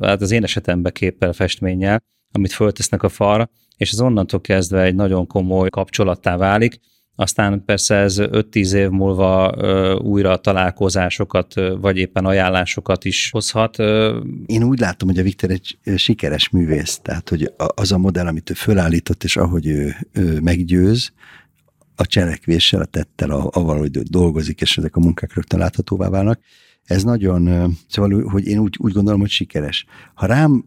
hát az én esetemben képpel, festménnyel, amit föltesznek a falra, és ez onnantól kezdve egy nagyon komoly kapcsolattá válik, aztán persze ez 5-10 év múlva újra találkozásokat, vagy éppen ajánlásokat is hozhat. Én úgy látom, hogy a Viktor egy sikeres művész, tehát hogy az a modell, amit ő fölállított, és ahogy ő, ő meggyőz, a cselekvéssel, a tettel, avval, hogy dolgozik, és ezek a munkák rögtön láthatóvá válnak, ez nagyon, szóval, hogy én úgy, úgy gondolom, hogy sikeres. Ha rám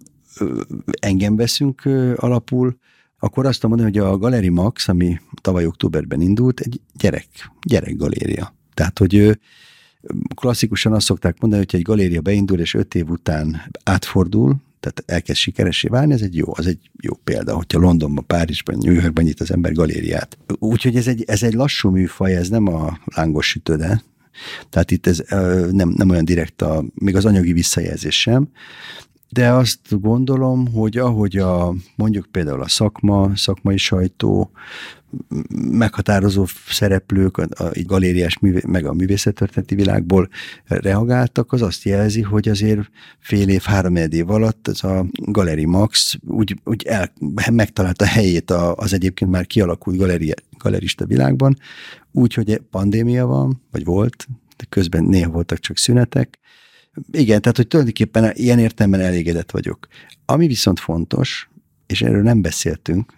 engem veszünk alapul, akkor azt mondani, hogy a Galeri Max, ami tavaly októberben indult, egy gyerek, gyerek galéria. Tehát, hogy klasszikusan azt szokták mondani, hogy egy galéria beindul, és öt év után átfordul, tehát elkezd sikeresé válni, ez egy jó, az egy jó példa, hogyha Londonban, Párizsban, New Yorkban nyit az ember galériát. Úgyhogy ez egy, ez egy lassú műfaj, ez nem a lángos sütőde, tehát itt ez nem, nem olyan direkt, a, még az anyagi visszajelzés sem, de azt gondolom, hogy ahogy a, mondjuk például a szakma, szakmai sajtó, meghatározó szereplők, a, a galériás, meg a művészettörténeti világból reagáltak, az azt jelzi, hogy azért fél év, három év alatt ez a Galeri Max úgy, úgy el, megtalálta helyét az egyébként már kialakult galeri, galerista világban, úgy, hogy pandémia van, vagy volt, de közben néha voltak csak szünetek, igen, tehát hogy tulajdonképpen ilyen értelemben elégedett vagyok. Ami viszont fontos, és erről nem beszéltünk,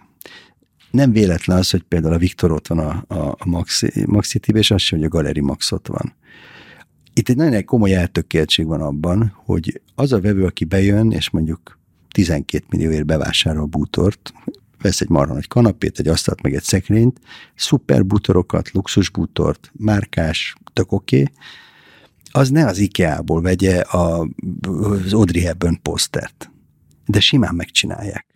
nem véletlen az, hogy például a Viktor ott van a, a, a Maxi, és az sem, hogy a Galeri Max ott van. Itt egy nagyon komoly eltökéltség van abban, hogy az a vevő, aki bejön, és mondjuk 12 millióért bevásárol bútort, vesz egy marha nagy kanapét, egy asztalt, meg egy szekrényt, szuper bútorokat, luxus bútort, márkás, tök oké, okay, az ne az IKEA-ból vegye a, az Audrey Hepburn posztert, de simán megcsinálják.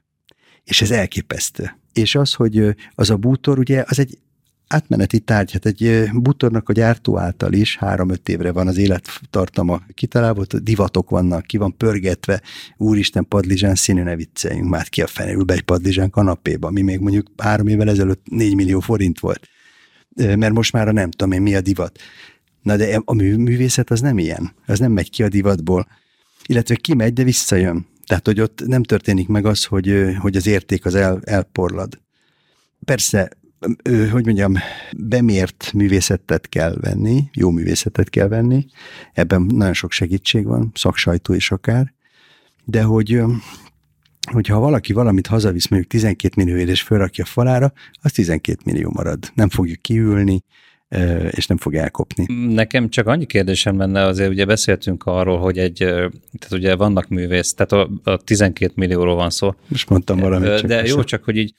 És ez elképesztő. És az, hogy az a bútor, ugye, az egy átmeneti tárgy, hát egy bútornak a gyártó által is három-öt évre van az élettartama kitalálva, divatok vannak, ki van pörgetve, úristen padlizsán színű, ne vicceljünk már ki a fenelül be egy padlizsán kanapéba, ami még mondjuk három évvel ezelőtt 4 millió forint volt. Mert most már a nem tudom én mi a divat. Na de a művészet az nem ilyen. Az nem megy ki a divatból. Illetve kimegy, de visszajön. Tehát, hogy ott nem történik meg az, hogy, hogy az érték az el, elporlad. Persze, hogy mondjam, bemért művészetet kell venni, jó művészetet kell venni, ebben nagyon sok segítség van, szaksajtó is akár, de hogy hogyha valaki valamit hazavisz mondjuk 12 millióért és felrakja falára, az 12 millió marad. Nem fogjuk kiülni, és nem fog elkopni. Nekem csak annyi kérdésem lenne, azért ugye beszéltünk arról, hogy egy, tehát ugye vannak művész, tehát a, a 12 millióról van szó. Most mondtam valamit. Csak De jó, csak hogy így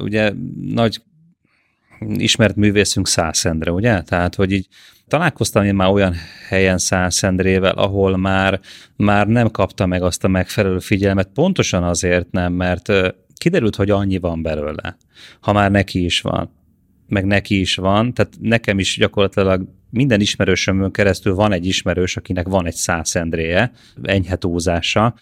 ugye nagy ismert művészünk Szászendre, ugye? Tehát, hogy így találkoztam én már olyan helyen Szászendrével, ahol már, már nem kapta meg azt a megfelelő figyelmet, pontosan azért nem, mert kiderült, hogy annyi van belőle, ha már neki is van meg neki is van, tehát nekem is gyakorlatilag minden ismerősömön keresztül van egy ismerős, akinek van egy szászendréje, enyhe túlzása,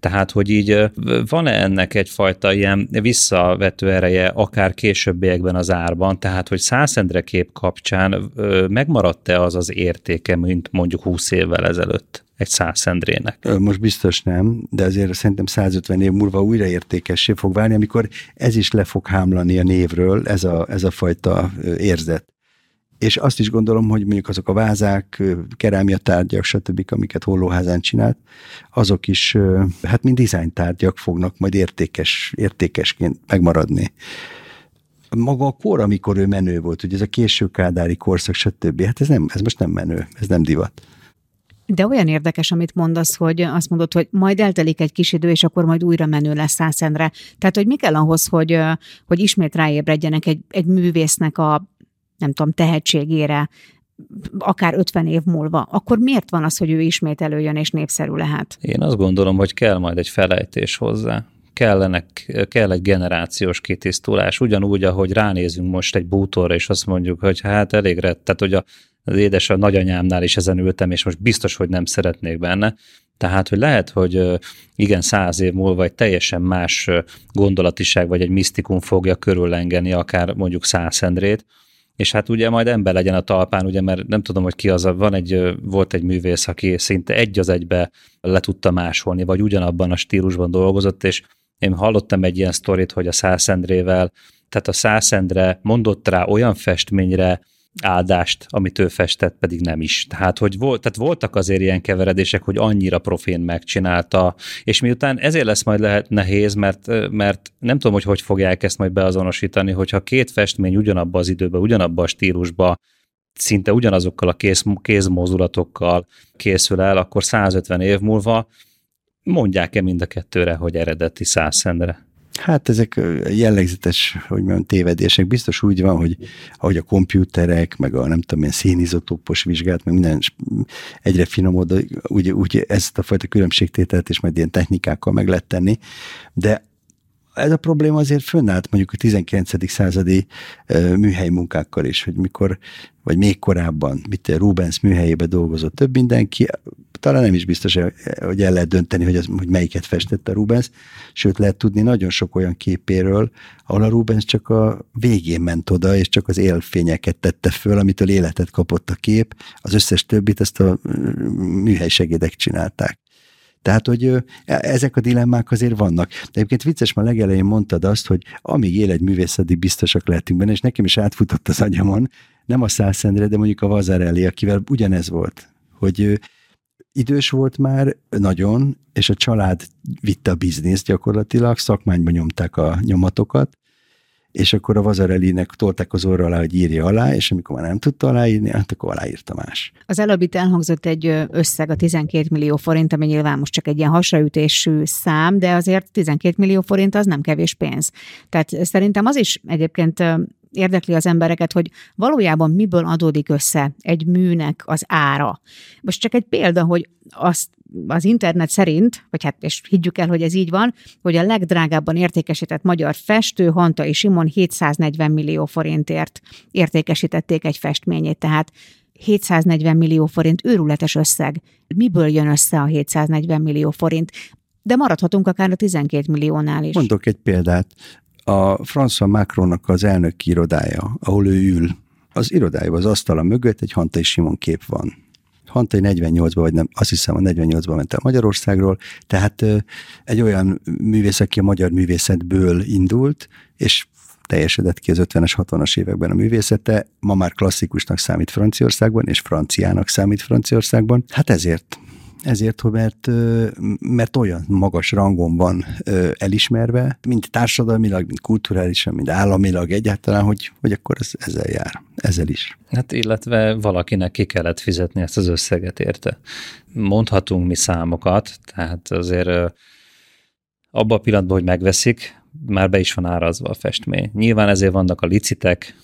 tehát, hogy így van-e ennek egyfajta ilyen visszavető ereje akár későbbiekben az árban, tehát, hogy százendre kép kapcsán megmaradt-e az az értéke, mint mondjuk 20 évvel ezelőtt egy százszendrének? Most biztos nem, de azért szerintem 150 év múlva újra értékessé fog válni, amikor ez is le fog hámlani a névről, ez a, ez a fajta érzet. és azt is gondolom, hogy mondjuk azok a vázák, kerámia tárgyak, stb., amiket Hollóházán csinált, azok is, hát mind design tárgyak fognak majd értékes, értékesként megmaradni. Maga a kor, amikor ő menő volt, ugye ez a késő kádári korszak, stb., hát ez, nem, ez most nem menő, ez nem divat. De olyan érdekes, amit mondasz, hogy azt mondod, hogy majd eltelik egy kis idő, és akkor majd újra menő lesz Szászendre. Tehát, hogy mi kell ahhoz, hogy, hogy ismét ráébredjenek egy, egy művésznek a nem tudom, tehetségére, akár 50 év múlva, akkor miért van az, hogy ő ismét előjön és népszerű lehet? Én azt gondolom, hogy kell majd egy felejtés hozzá. Kellenek, kell egy generációs kitisztulás, ugyanúgy, ahogy ránézünk most egy bútorra, és azt mondjuk, hogy hát elég rett, tehát hogy a, az édes a nagyanyámnál is ezen ültem, és most biztos, hogy nem szeretnék benne. Tehát, hogy lehet, hogy igen, száz év múlva egy teljesen más gondolatiság, vagy egy misztikum fogja körüllengeni akár mondjuk százszendrét, és hát ugye majd ember legyen a talpán, ugye, mert nem tudom, hogy ki az, van egy, volt egy művész, aki szinte egy az egybe le tudta másolni, vagy ugyanabban a stílusban dolgozott, és én hallottam egy ilyen sztorit, hogy a Szászendrével, tehát a Szászendre mondott rá olyan festményre, áldást, amit ő festett, pedig nem is. Tehát, hogy volt, tehát voltak azért ilyen keveredések, hogy annyira profén megcsinálta, és miután ezért lesz majd lehet nehéz, mert, mert nem tudom, hogy hogy fogják ezt majd beazonosítani, hogyha két festmény ugyanabba az időben, ugyanabba a stílusba, szinte ugyanazokkal a kéz, kézmozulatokkal készül el, akkor 150 év múlva mondják-e mind a kettőre, hogy eredeti százszendre? Hát ezek jellegzetes, hogy mondjam, tévedések. Biztos úgy van, hogy ahogy a komputerek, meg a nem tudom, ilyen szénizotópos vizsgálat, meg minden egyre finomod, úgy, úgy ezt a fajta különbségtételt és majd ilyen technikákkal meg lehet tenni, de ez a probléma azért fönnállt mondjuk a 19. századi műhely munkákkal is, hogy mikor, vagy még korábban, mit Rubens műhelyébe dolgozott több mindenki, talán nem is biztos, hogy el lehet dönteni, hogy, az, hogy melyiket festette Rubens, sőt lehet tudni nagyon sok olyan képéről, ahol a Rubens csak a végén ment oda, és csak az élfényeket tette föl, amitől életet kapott a kép, az összes többit ezt a műhely segédek csinálták. Tehát, hogy e, ezek a dilemmák azért vannak. De egyébként vicces, ma legelején mondtad azt, hogy amíg él egy művész, addig biztosak lehetünk benne, és nekem is átfutott az agyamon, nem a Szászendre, de mondjuk a Vazarelli, akivel ugyanez volt, hogy idős volt már nagyon, és a család vitte a bizniszt gyakorlatilag, szakmányban nyomták a nyomatokat, és akkor a Vazarelinek tolták az orra alá, hogy írja alá, és amikor már nem tudta aláírni, hát akkor aláírta más. Az előbb itt elhangzott egy összeg, a 12 millió forint, ami nyilván most csak egy ilyen hasraütésű szám, de azért 12 millió forint az nem kevés pénz. Tehát szerintem az is egyébként érdekli az embereket, hogy valójában miből adódik össze egy műnek az ára. Most csak egy példa, hogy azt az internet szerint, vagy hát és higgyük el, hogy ez így van, hogy a legdrágábban értékesített magyar festő és Simon 740 millió forintért értékesítették egy festményét, tehát 740 millió forint őrületes összeg. Miből jön össze a 740 millió forint? De maradhatunk akár a 12 milliónál is. Mondok egy példát a François Macronnak az elnök irodája, ahol ő ül, az irodájában, az asztala mögött egy Hantai Simon kép van. Hantai 48-ban, vagy nem, azt hiszem a 48-ban ment el Magyarországról, tehát egy olyan művész, aki a magyar művészetből indult, és teljesedett ki az 50-es, 60-as években a művészete, ma már klasszikusnak számít Franciaországban, és franciának számít Franciaországban. Hát ezért ezért, mert, mert olyan magas rangon van elismerve, mint társadalmilag, mint kulturálisan, mint államilag egyáltalán, hogy, hogy akkor ez ezzel jár, ezzel is. Hát illetve valakinek ki kellett fizetni ezt az összeget érte. Mondhatunk mi számokat, tehát azért abban a pillanatban, hogy megveszik, már be is van árazva a festmény. Nyilván ezért vannak a licitek,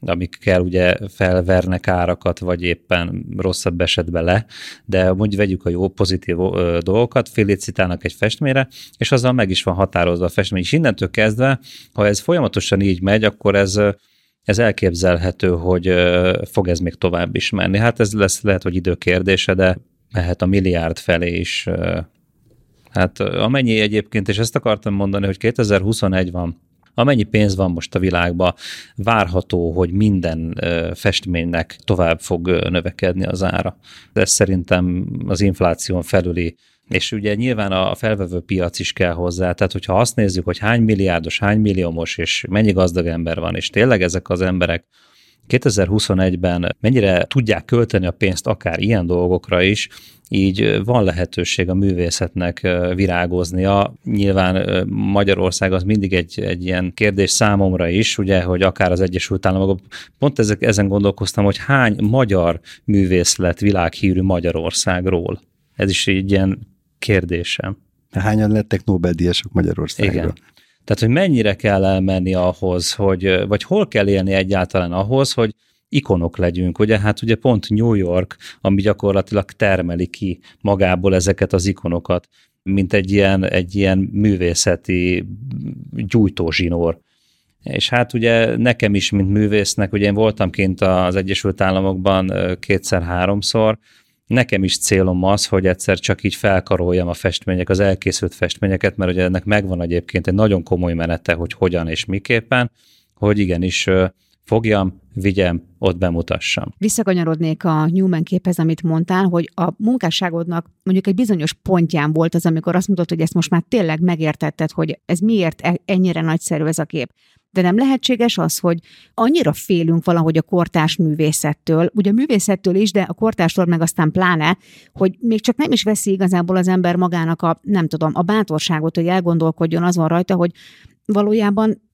amikkel ugye felvernek árakat, vagy éppen rosszabb esetben le, de mondjuk vegyük a jó pozitív dolgokat, félicitálnak egy festményre, és azzal meg is van határozva a festmény. És innentől kezdve, ha ez folyamatosan így megy, akkor ez ez elképzelhető, hogy fog ez még tovább is menni. Hát ez lesz lehet, hogy időkérdése, de mehet a milliárd felé is. Hát amennyi egyébként, és ezt akartam mondani, hogy 2021 van, amennyi pénz van most a világban, várható, hogy minden festménynek tovább fog növekedni az ára. Ez szerintem az infláción felüli és ugye nyilván a felvevő piac is kell hozzá, tehát hogyha azt nézzük, hogy hány milliárdos, hány milliómos, és mennyi gazdag ember van, és tényleg ezek az emberek 2021-ben mennyire tudják költeni a pénzt akár ilyen dolgokra is, így van lehetőség a művészetnek virágoznia. Nyilván Magyarország az mindig egy, egy ilyen kérdés számomra is, ugye, hogy akár az Egyesült Államok, pont ezek, ezen gondolkoztam, hogy hány magyar művész lett világhírű Magyarországról. Ez is egy ilyen kérdésem. Hányan lettek Nobel-díjasok Magyarországról? Igen. Tehát, hogy mennyire kell elmenni ahhoz, hogy, vagy hol kell élni egyáltalán ahhoz, hogy ikonok legyünk, ugye? Hát ugye pont New York, ami gyakorlatilag termeli ki magából ezeket az ikonokat, mint egy ilyen, egy ilyen művészeti gyújtózsinór. És hát ugye nekem is, mint művésznek, ugye én voltam kint az Egyesült Államokban kétszer-háromszor, nekem is célom az, hogy egyszer csak így felkaroljam a festmények, az elkészült festményeket, mert ugye ennek megvan egyébként egy nagyon komoly menete, hogy hogyan és miképpen, hogy igenis fogjam, vigyem, ott bemutassam. Visszakanyarodnék a Newman képhez, amit mondtál, hogy a munkásságodnak mondjuk egy bizonyos pontján volt az, amikor azt mondod, hogy ezt most már tényleg megértetted, hogy ez miért e- ennyire nagyszerű ez a kép. De nem lehetséges az, hogy annyira félünk valahogy a kortás művészettől, ugye a művészettől is, de a kortástól meg aztán pláne, hogy még csak nem is veszi igazából az ember magának a, nem tudom, a bátorságot, hogy elgondolkodjon azon rajta, hogy valójában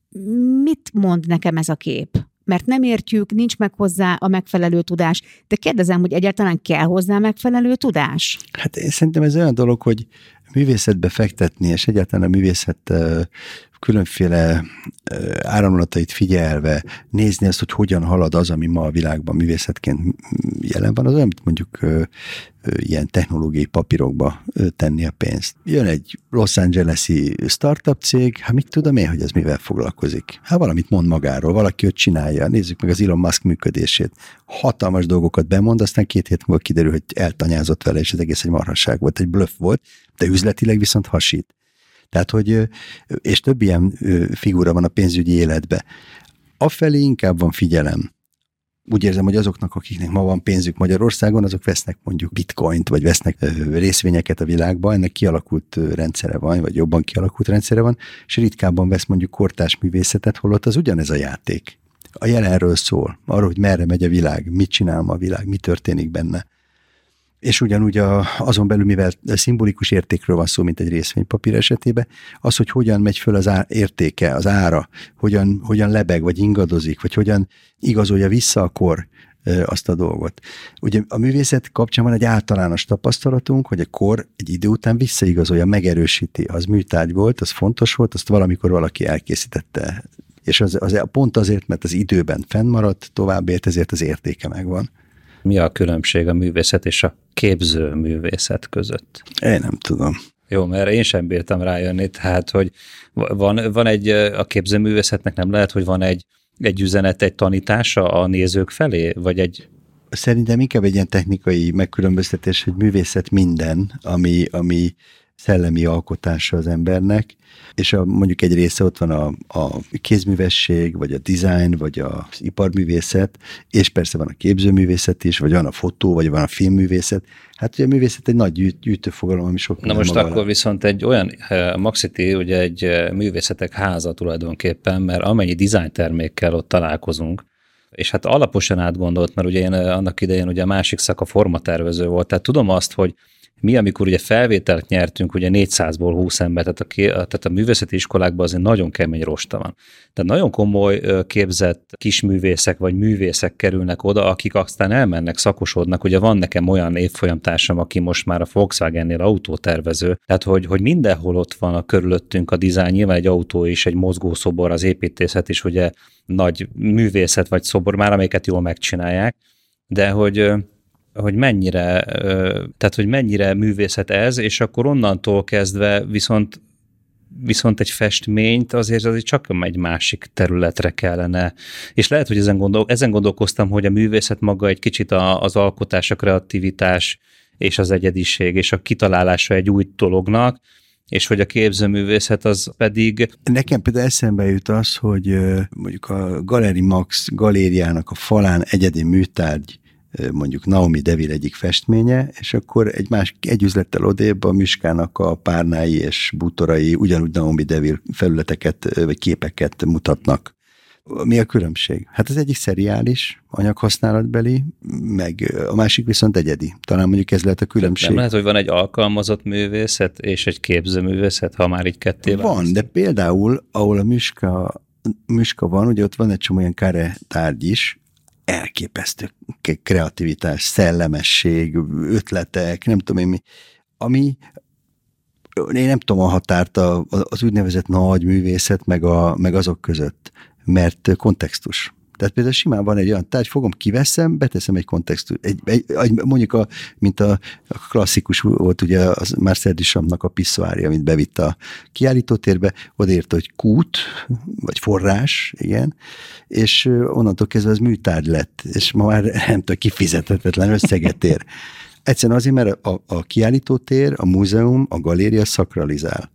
mit mond nekem ez a kép? Mert nem értjük, nincs meg hozzá a megfelelő tudás. De kérdezem, hogy egyáltalán kell hozzá megfelelő tudás? Hát én szerintem ez olyan dolog, hogy művészetbe fektetni, és egyáltalán a művészet különféle áramlatait figyelve nézni azt, hogy hogyan halad az, ami ma a világban művészetként jelen van, az olyan, mondjuk ilyen technológiai papírokba tenni a pénzt. Jön egy Los Angeles-i startup cég, hát mit tudom én, hogy ez mivel foglalkozik? Hát valamit mond magáról, valaki őt csinálja. Nézzük meg az Elon Musk működését. Hatalmas dolgokat bemond, aztán két hét múlva kiderül, hogy eltanyázott vele, és ez egész egy marhasság volt, egy bluff volt, de üzletileg viszont hasít. Tehát, hogy, és több ilyen figura van a pénzügyi életbe. Afelé inkább van figyelem. Úgy érzem, hogy azoknak, akiknek ma van pénzük Magyarországon, azok vesznek mondjuk bitcoint, vagy vesznek részvényeket a világban, ennek kialakult rendszere van, vagy jobban kialakult rendszere van, és ritkábban vesz mondjuk kortás művészetet, holott az ugyanez a játék. A jelenről szól, arról, hogy merre megy a világ, mit csinál ma a világ, mi történik benne és ugyanúgy a, azon belül, mivel szimbolikus értékről van szó, mint egy részvénypapír esetében, az, hogy hogyan megy föl az á, értéke, az ára, hogyan, hogyan lebeg, vagy ingadozik, vagy hogyan igazolja vissza a kor azt a dolgot. Ugye a művészet kapcsán van egy általános tapasztalatunk, hogy a kor egy idő után visszaigazolja, megerősíti. Az műtárgy volt, az fontos volt, azt valamikor valaki elkészítette. És az, az pont azért, mert az időben fennmaradt, tovább ért, ezért az értéke megvan. Mi a különbség a művészet és a képző művészet között? Én nem tudom. Jó, mert én sem bírtam rájönni, tehát, hogy van, van egy, a képzőművészetnek nem lehet, hogy van egy, egy üzenet, egy tanítása a nézők felé, vagy egy Szerintem inkább egy ilyen technikai megkülönböztetés, hogy művészet minden, ami, ami szellemi alkotása az embernek, és a, mondjuk egy része ott van a, a kézművesség, vagy a design, vagy az iparművészet, és persze van a képzőművészet is, vagy van a fotó, vagy van a filmművészet. Hát ugye a művészet egy nagy gyűjt, gyűjtőfogalom, ami sok Na most akkor viszont egy olyan, eh, Maxiti ugye egy eh, művészetek háza tulajdonképpen, mert amennyi design termékkel ott találkozunk, és hát alaposan átgondolt, mert ugye én eh, annak idején ugye a másik szak a formatervező volt, tehát tudom azt, hogy mi, amikor ugye felvételt nyertünk, ugye 400-ból 20 ember, tehát a, tehát a művészeti iskolákban azért nagyon kemény rosta van. Tehát nagyon komoly képzett kisművészek vagy művészek kerülnek oda, akik aztán elmennek, szakosodnak. Ugye van nekem olyan évfolyamtársam, aki most már a Volkswagen-nél autótervező, tehát hogy, hogy mindenhol ott van a körülöttünk a dizájn, nyilván egy autó is, egy mozgószobor, az építészet is ugye nagy művészet vagy szobor már, amiket jól megcsinálják, de hogy hogy mennyire, tehát hogy mennyire művészet ez, és akkor onnantól kezdve viszont viszont egy festményt azért, azért csak egy másik területre kellene. És lehet, hogy ezen, gondol, ezen gondolkoztam, hogy a művészet maga egy kicsit a, az alkotás, a kreativitás és az egyediség és a kitalálása egy új dolognak, és hogy a képzőművészet az pedig... Nekem például eszembe jut az, hogy mondjuk a Galeri Max galériának a falán egyedi műtárgy mondjuk Naomi Devil egyik festménye, és akkor egy más, egy üzlettel odébb a Miskának a párnái és bútorai ugyanúgy Naomi Devil felületeket vagy képeket mutatnak. Mi a különbség? Hát az egyik szeriális, anyaghasználatbeli, meg a másik viszont egyedi. Talán mondjuk ez lehet a különbség. Nem lehet, hogy van egy alkalmazott művészet és egy képzőművészet, ha már így ketté Van, de például, ahol a Miska, Miska van, ugye ott van egy csomó ilyen kare tárgy is, elképesztő kreativitás, szellemesség, ötletek, nem tudom én mi, ami én nem tudom a határt az úgynevezett nagy művészet, meg, a, meg azok között, mert kontextus. Tehát például simán van egy olyan tárgy, fogom, kiveszem, beteszem egy kontextus, egy, egy, egy, mondjuk a, mint a, a klasszikus volt ugye az Marcel Duchampnak a piszoárja, amit bevitt a kiállítótérbe, odaírta, hogy kút, vagy forrás, igen, és onnantól kezdve az műtárgy lett, és ma már nem tudom, kifizethetetlen összeget ér. Egyszerűen azért, mert a, a kiállítótér, a múzeum, a galéria szakralizál.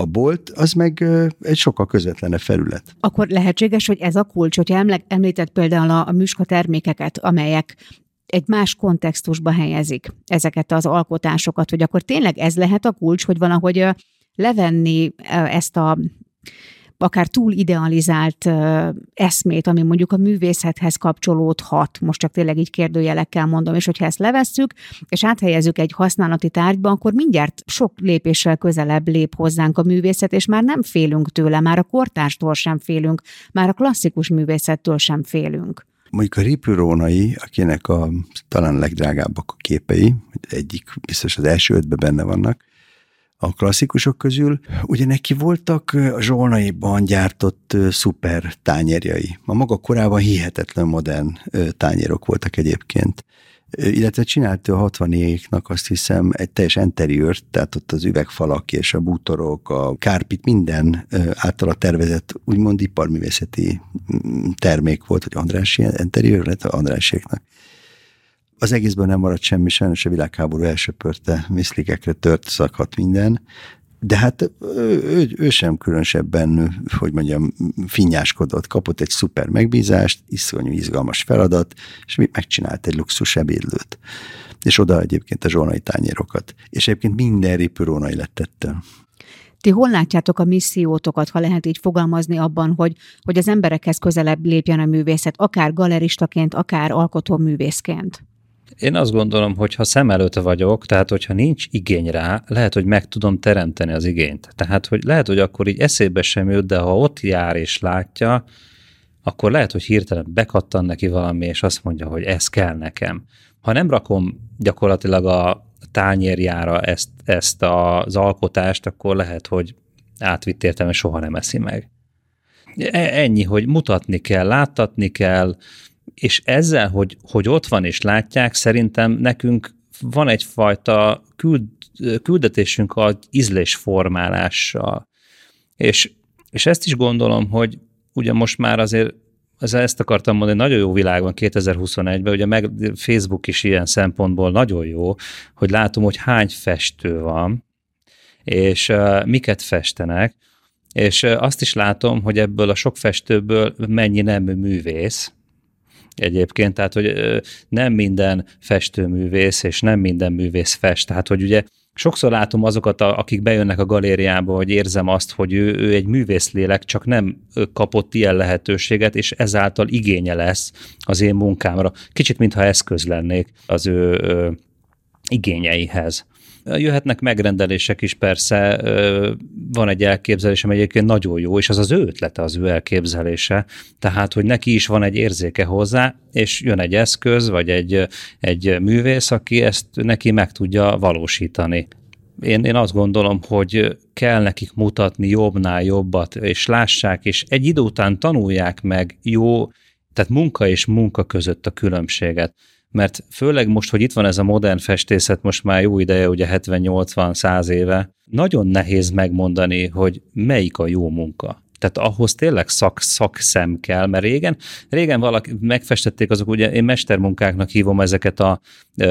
A bolt az meg egy sokkal közvetlenebb felület. Akkor lehetséges, hogy ez a kulcs, hogyha említett például a, műska termékeket, amelyek egy más kontextusba helyezik ezeket az alkotásokat, hogy akkor tényleg ez lehet a kulcs, hogy valahogy levenni ezt a akár túl idealizált eszmét, ami mondjuk a művészethez kapcsolódhat, most csak tényleg így kérdőjelekkel mondom, és hogyha ezt levesszük, és áthelyezzük egy használati tárgyba, akkor mindjárt sok lépéssel közelebb lép hozzánk a művészet, és már nem félünk tőle, már a kortárstól sem félünk, már a klasszikus művészettől sem félünk. Mondjuk a Ripürónai, akinek a talán legdrágábbak a képei, egyik biztos az első ötben benne vannak, a klasszikusok közül. Ugye neki voltak a zsolnaiban gyártott szuper tányérjai. A maga korában hihetetlen modern tányérok voltak egyébként illetve csinált a 60-éknak azt hiszem egy teljes interiőrt, tehát ott az üvegfalak és a bútorok, a kárpit, minden általa tervezett úgymond iparművészeti mm, termék volt, hogy Andrási interiőr lett Andráséknak. Az egészben nem maradt semmi, sajnos a világháború elsöpörte, miszlikekre tört, szakhat minden, de hát ő, ő, ő sem különösebben, hogy mondjam, finnyáskodott, kapott egy szuper megbízást, iszonyú izgalmas feladat, és megcsinált egy luxus ebédlőt. És oda egyébként a zsolnai tányérokat. És egyébként minden ripürónai lett ettől. Ti hol látjátok a missziótokat, ha lehet így fogalmazni abban, hogy, hogy az emberekhez közelebb lépjen a művészet, akár galeristaként, akár alkotó művészként? Én azt gondolom, hogy ha szem előtt vagyok, tehát hogyha nincs igény rá, lehet, hogy meg tudom teremteni az igényt. Tehát, hogy lehet, hogy akkor így eszébe sem jut, de ha ott jár és látja, akkor lehet, hogy hirtelen bekattan neki valami, és azt mondja, hogy ez kell nekem. Ha nem rakom gyakorlatilag a tányérjára ezt, ezt az alkotást, akkor lehet, hogy átvitt értelme soha nem eszi meg. E, ennyi, hogy mutatni kell, láttatni kell, és ezzel, hogy, hogy ott van és látják, szerintem nekünk van egyfajta küld, küldetésünk a ízlésformálással. És, és ezt is gondolom, hogy ugye most már azért ezt akartam mondani, nagyon jó világ van 2021-ben, ugye meg Facebook is ilyen szempontból nagyon jó, hogy látom, hogy hány festő van, és uh, miket festenek, és uh, azt is látom, hogy ebből a sok festőből mennyi nem művész, egyébként, tehát hogy nem minden festőművész, és nem minden művész fest, tehát hogy ugye sokszor látom azokat, akik bejönnek a galériába, hogy érzem azt, hogy ő, ő egy művészlélek, csak nem kapott ilyen lehetőséget, és ezáltal igénye lesz az én munkámra. Kicsit, mintha eszköz lennék az ő, ő igényeihez. Jöhetnek megrendelések is persze, van egy elképzelésem egyébként nagyon jó, és az az ő ötlete, az ő elképzelése, tehát, hogy neki is van egy érzéke hozzá, és jön egy eszköz, vagy egy, egy művész, aki ezt neki meg tudja valósítani. Én, én azt gondolom, hogy kell nekik mutatni jobbnál jobbat, és lássák, és egy idő után tanulják meg jó, tehát munka és munka között a különbséget mert főleg most, hogy itt van ez a modern festészet, most már jó ideje, ugye 70-80-100 éve, nagyon nehéz megmondani, hogy melyik a jó munka. Tehát ahhoz tényleg szak, szakszem kell, mert régen, régen valaki megfestették azok, ugye én mestermunkáknak hívom ezeket a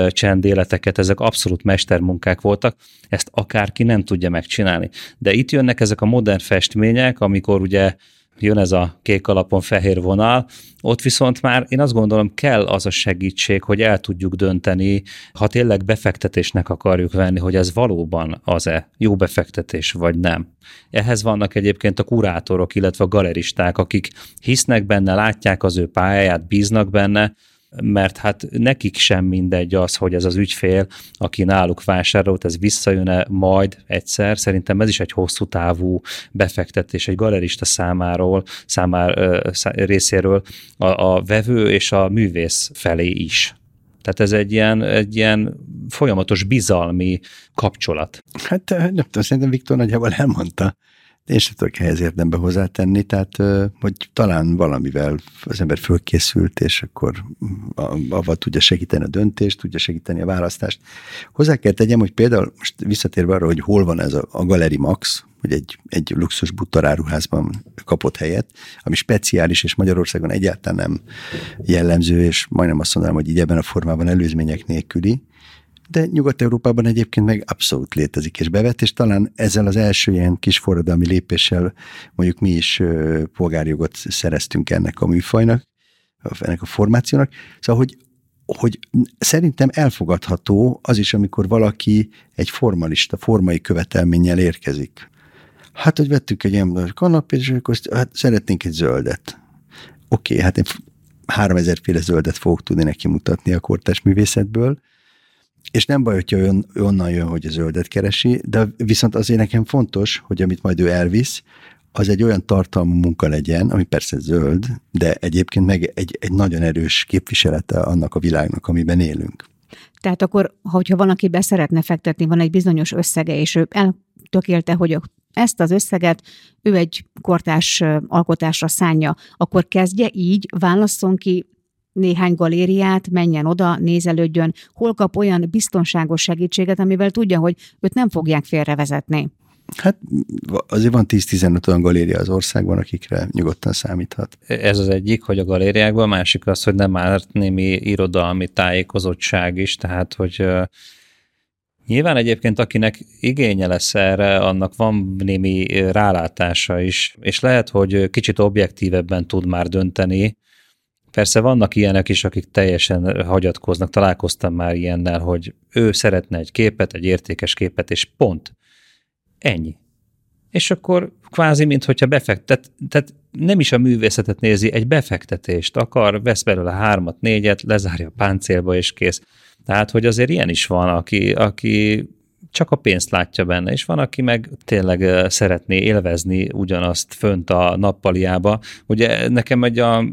csendéleteket, ezek abszolút mestermunkák voltak, ezt akárki nem tudja megcsinálni. De itt jönnek ezek a modern festmények, amikor ugye jön ez a kék alapon fehér vonal, ott viszont már én azt gondolom kell az a segítség, hogy el tudjuk dönteni, ha tényleg befektetésnek akarjuk venni, hogy ez valóban az-e jó befektetés, vagy nem. Ehhez vannak egyébként a kurátorok, illetve a galeristák, akik hisznek benne, látják az ő pályáját, bíznak benne, mert hát nekik sem mindegy az, hogy ez az ügyfél, aki náluk vásárolt, ez visszajön-e majd egyszer. Szerintem ez is egy hosszú távú befektetés egy galerista számáról, számár részéről a, a vevő és a művész felé is. Tehát ez egy ilyen, egy ilyen folyamatos bizalmi kapcsolat. Hát nem tudom, szerintem Viktor nagyjából elmondta én sem tudok ehhez érdembe hozzátenni, tehát hogy talán valamivel az ember fölkészült, és akkor avval tudja segíteni a döntést, tudja segíteni a választást. Hozzá kell tegyem, hogy például most visszatérve arra, hogy hol van ez a, a Galeri Max, hogy egy, egy luxus buttaráruházban kapott helyet, ami speciális, és Magyarországon egyáltalán nem jellemző, és majdnem azt mondanám, hogy így ebben a formában előzmények nélküli, de Nyugat-Európában egyébként meg abszolút létezik és bevet, és talán ezzel az első ilyen kis forradalmi lépéssel mondjuk mi is polgárjogot szereztünk ennek a műfajnak, ennek a formációnak. Szóval, hogy, hogy szerintem elfogadható az is, amikor valaki egy formalista, formai követelménnyel érkezik. Hát, hogy vettük egy ilyen kanapét, és akkor hát szeretnénk egy zöldet. Oké, okay, hát én 3000 féle zöldet fogok tudni neki mutatni a kortás művészetből, és nem baj, hogyha ön, onnan jön, hogy a zöldet keresi, de viszont azért nekem fontos, hogy amit majd ő elvisz, az egy olyan tartalmú munka legyen, ami persze zöld, de egyébként meg egy, egy nagyon erős képviselete annak a világnak, amiben élünk. Tehát akkor, hogyha van, aki be szeretne fektetni, van egy bizonyos összege, és ő eltökélte, hogy ezt az összeget ő egy kortás alkotásra szánja, akkor kezdje így, válasszon ki néhány galériát, menjen oda, nézelődjön, hol kap olyan biztonságos segítséget, amivel tudja, hogy őt nem fogják félrevezetni. Hát azért van 10-15 olyan galéria az országban, akikre nyugodtan számíthat. Ez az egyik, hogy a galériákban, a másik az, hogy nem árt némi irodalmi tájékozottság is, tehát hogy Nyilván egyébként, akinek igénye lesz erre, annak van némi rálátása is, és lehet, hogy kicsit objektívebben tud már dönteni, Persze vannak ilyenek is, akik teljesen hagyatkoznak, találkoztam már ilyennel, hogy ő szeretne egy képet, egy értékes képet, és pont. Ennyi. És akkor kvázi, mintha befektet, tehát nem is a művészetet nézi, egy befektetést akar, vesz belőle hármat, négyet, lezárja a páncélba, és kész. Tehát, hogy azért ilyen is van, aki, aki csak a pénzt látja benne, és van, aki meg tényleg szeretné élvezni ugyanazt fönt a nappaliába. Ugye nekem egy a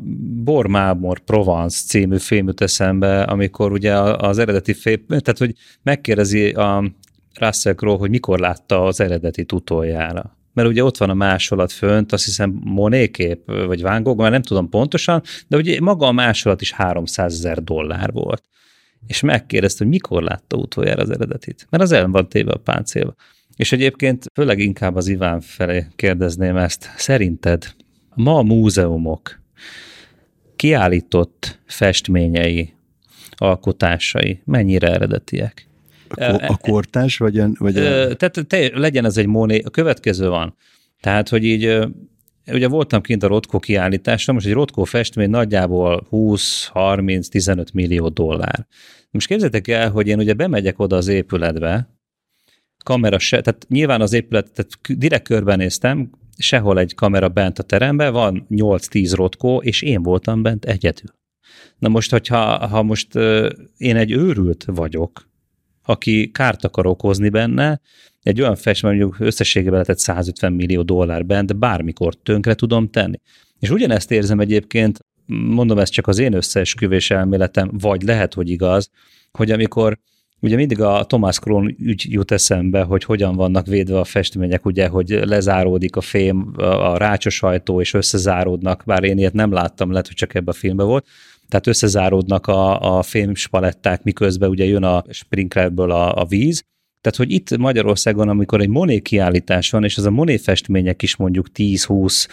Bormámor Provence című film jut eszembe, amikor ugye az eredeti film, tehát hogy megkérdezi a Russell Crowe, hogy mikor látta az eredeti utoljára mert ugye ott van a másolat fönt, azt hiszem Monet kép, vagy Van Gogh, már nem tudom pontosan, de ugye maga a másolat is 300 ezer dollár volt és megkérdezte, hogy mikor látta utoljára az eredetit. Mert az el van téve a páncélba. És egyébként főleg inkább az Iván felé kérdezném ezt. Szerinted ma a múzeumok kiállított festményei, alkotásai mennyire eredetiek? A, a kortás, vagy, a, vagy a... Tehát te, legyen ez egy móné, a következő van. Tehát, hogy így ugye voltam kint a Rotko kiállításon, most egy Rotko festmény nagyjából 20-30-15 millió dollár. Most képzeljétek el, hogy én ugye bemegyek oda az épületbe, kamera se, tehát nyilván az épület, tehát direkt körbenéztem, sehol egy kamera bent a teremben, van 8-10 rotkó, és én voltam bent egyedül. Na most, hogyha ha most én egy őrült vagyok, aki kárt akar okozni benne, egy olyan festmény, mondjuk összességében lehetett 150 millió dollár bent, bármikor tönkre tudom tenni. És ugyanezt érzem egyébként, mondom ez csak az én összeesküvés elméletem, vagy lehet, hogy igaz, hogy amikor Ugye mindig a Thomas Krohn ügy jut eszembe, hogy hogyan vannak védve a festmények, ugye, hogy lezáródik a fém, a rácsos ajtó, és összezáródnak, bár én ilyet nem láttam, lehet, hogy csak ebbe a filmbe volt, tehát összezáródnak a, a fémspaletták, miközben ugye jön a sprinklerből a, a víz, tehát, hogy itt Magyarországon, amikor egy Monet kiállítás van, és az a Monet festmények is mondjuk 10-20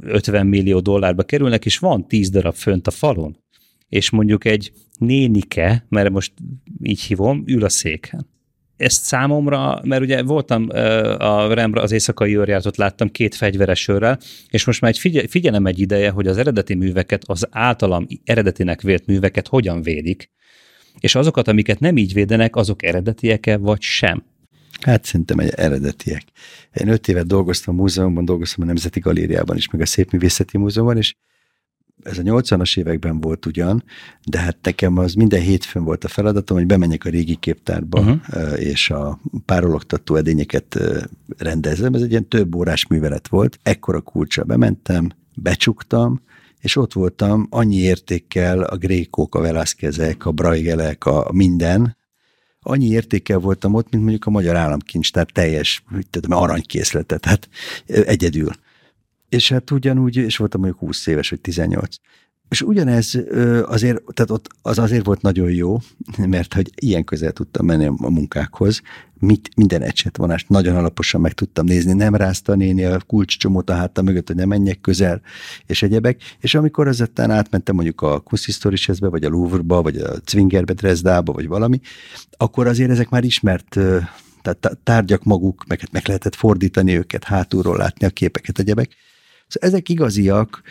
50 millió dollárba kerülnek, és van 10 darab fönt a falon, és mondjuk egy nénike, mert most így hívom, ül a széken. ezt számomra, mert ugye voltam a Rembrandt, az éjszakai őrjáratot láttam két fegyveres őrrel, és most már egy figyel, figyelem egy ideje, hogy az eredeti műveket, az általam eredetinek vélt műveket hogyan védik, és azokat, amiket nem így védenek, azok eredetiek-e, vagy sem? Hát szerintem egy eredetiek. Én öt évet dolgoztam a múzeumban, dolgoztam a Nemzeti Galériában is, meg a Szépművészeti Múzeumban, és ez a 80-as években volt ugyan, de hát nekem az minden hétfőn volt a feladatom, hogy bemenjek a régi képtárba, uh-huh. és a párologtató edényeket rendezem. Ez egy ilyen több órás művelet volt. Ekkora kulcsa bementem, becsuktam, és ott voltam annyi értékkel a grékok, a Velázquezek, a Braigelek, a minden, annyi értékkel voltam ott, mint mondjuk a magyar államkincs, tehát teljes, tudom, aranykészletet, tehát egyedül. És hát ugyanúgy, és voltam mondjuk 20 éves, vagy 18. És ugyanez azért, tehát ott az azért volt nagyon jó, mert hogy ilyen közel tudtam menni a munkákhoz, mit, minden ecsetvonást nagyon alaposan meg tudtam nézni, nem rázta néni a kulcscsomót a hátam mögött, hogy ne menjek közel, és egyebek. És amikor azután átmentem mondjuk a Kunsthistorische vagy a Louvre-ba, vagy a Zwingerbe, Dresdába, vagy valami, akkor azért ezek már ismert tehát tárgyak maguk, meg, meg lehetett fordítani őket, hátulról látni a képeket, egyebek. Szóval ezek igaziak,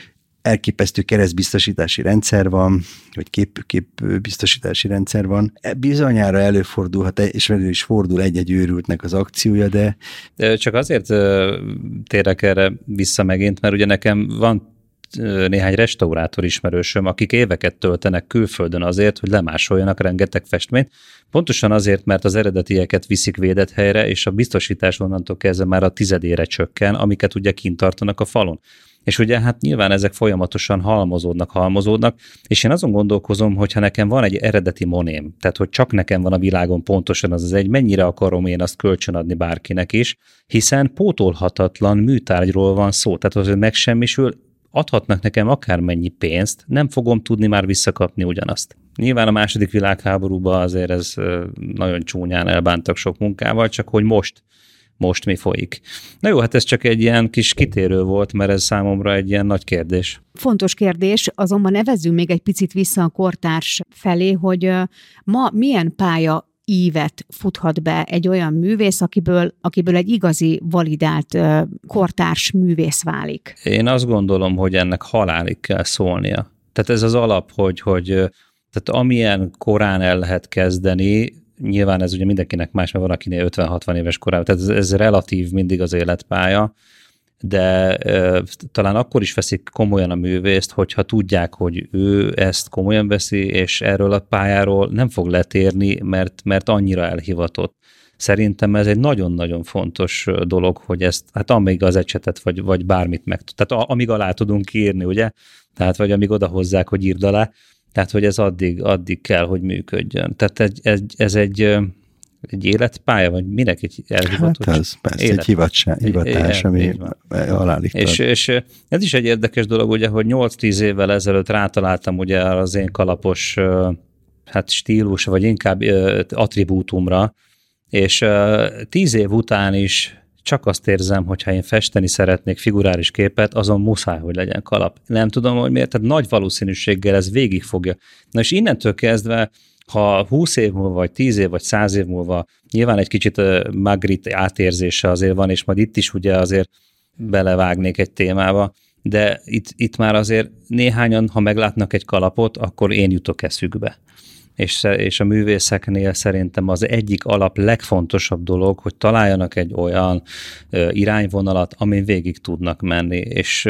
elképesztő keresztbiztosítási rendszer van, vagy kép, képbiztosítási rendszer van. E, bizonyára előfordulhat, és elő is fordul egy-egy őrültnek az akciója, de... Csak azért térek erre vissza megint, mert ugye nekem van néhány restaurátor ismerősöm, akik éveket töltenek külföldön azért, hogy lemásoljanak rengeteg festményt, pontosan azért, mert az eredetieket viszik védett helyre, és a biztosítás onnantól kezdve már a tizedére csökken, amiket ugye kint tartanak a falon. És ugye hát nyilván ezek folyamatosan halmozódnak, halmozódnak, és én azon gondolkozom, hogy ha nekem van egy eredeti moném, tehát hogy csak nekem van a világon pontosan az az egy, mennyire akarom én azt kölcsönadni bárkinek is, hiszen pótolhatatlan műtárgyról van szó, tehát az, hogy megsemmisül, adhatnak nekem akármennyi pénzt, nem fogom tudni már visszakapni ugyanazt. Nyilván a második világháborúban azért ez nagyon csúnyán elbántak sok munkával, csak hogy most most mi folyik. Na jó, hát ez csak egy ilyen kis kitérő volt, mert ez számomra egy ilyen nagy kérdés. Fontos kérdés, azonban nevezzünk még egy picit vissza a kortárs felé, hogy ma milyen pálya ívet futhat be egy olyan művész, akiből, akiből egy igazi, validált kortárs művész válik? Én azt gondolom, hogy ennek halálig kell szólnia. Tehát ez az alap, hogy, hogy tehát amilyen korán el lehet kezdeni, nyilván ez ugye mindenkinek más, mert van akinél 50-60 éves korában, tehát ez, ez relatív mindig az életpálya, de e, talán akkor is veszik komolyan a művészt, hogyha tudják, hogy ő ezt komolyan veszi, és erről a pályáról nem fog letérni, mert, mert annyira elhivatott. Szerintem ez egy nagyon-nagyon fontos dolog, hogy ezt, hát amíg az ecsetet, vagy, vagy bármit meg, tehát amíg alá tudunk írni, ugye? Tehát, vagy amíg odahozzák, hogy írd alá, tehát, hogy ez addig, addig kell, hogy működjön. Tehát ez, ez, ez egy, egy életpálya, vagy minek egy elhivatott? Hát ez persze élet. egy hivatság, hivatás, ami alálik. És, és ez is egy érdekes dolog, ugye, hogy 8-10 évvel ezelőtt rátaláltam ugye az én kalapos hát stílus, vagy inkább attribútumra, és tíz év után is csak azt érzem, hogy ha én festeni szeretnék figurális képet, azon muszáj, hogy legyen kalap. Nem tudom, hogy miért, tehát nagy valószínűséggel ez végig fogja. Na és innentől kezdve, ha 20 év múlva, vagy 10 év, vagy 100 év múlva nyilván egy kicsit Magritte átérzése azért van, és majd itt is ugye azért belevágnék egy témába, de itt, itt már azért néhányan, ha meglátnak egy kalapot, akkor én jutok eszükbe és, és a művészeknél szerintem az egyik alap legfontosabb dolog, hogy találjanak egy olyan irányvonalat, amin végig tudnak menni, és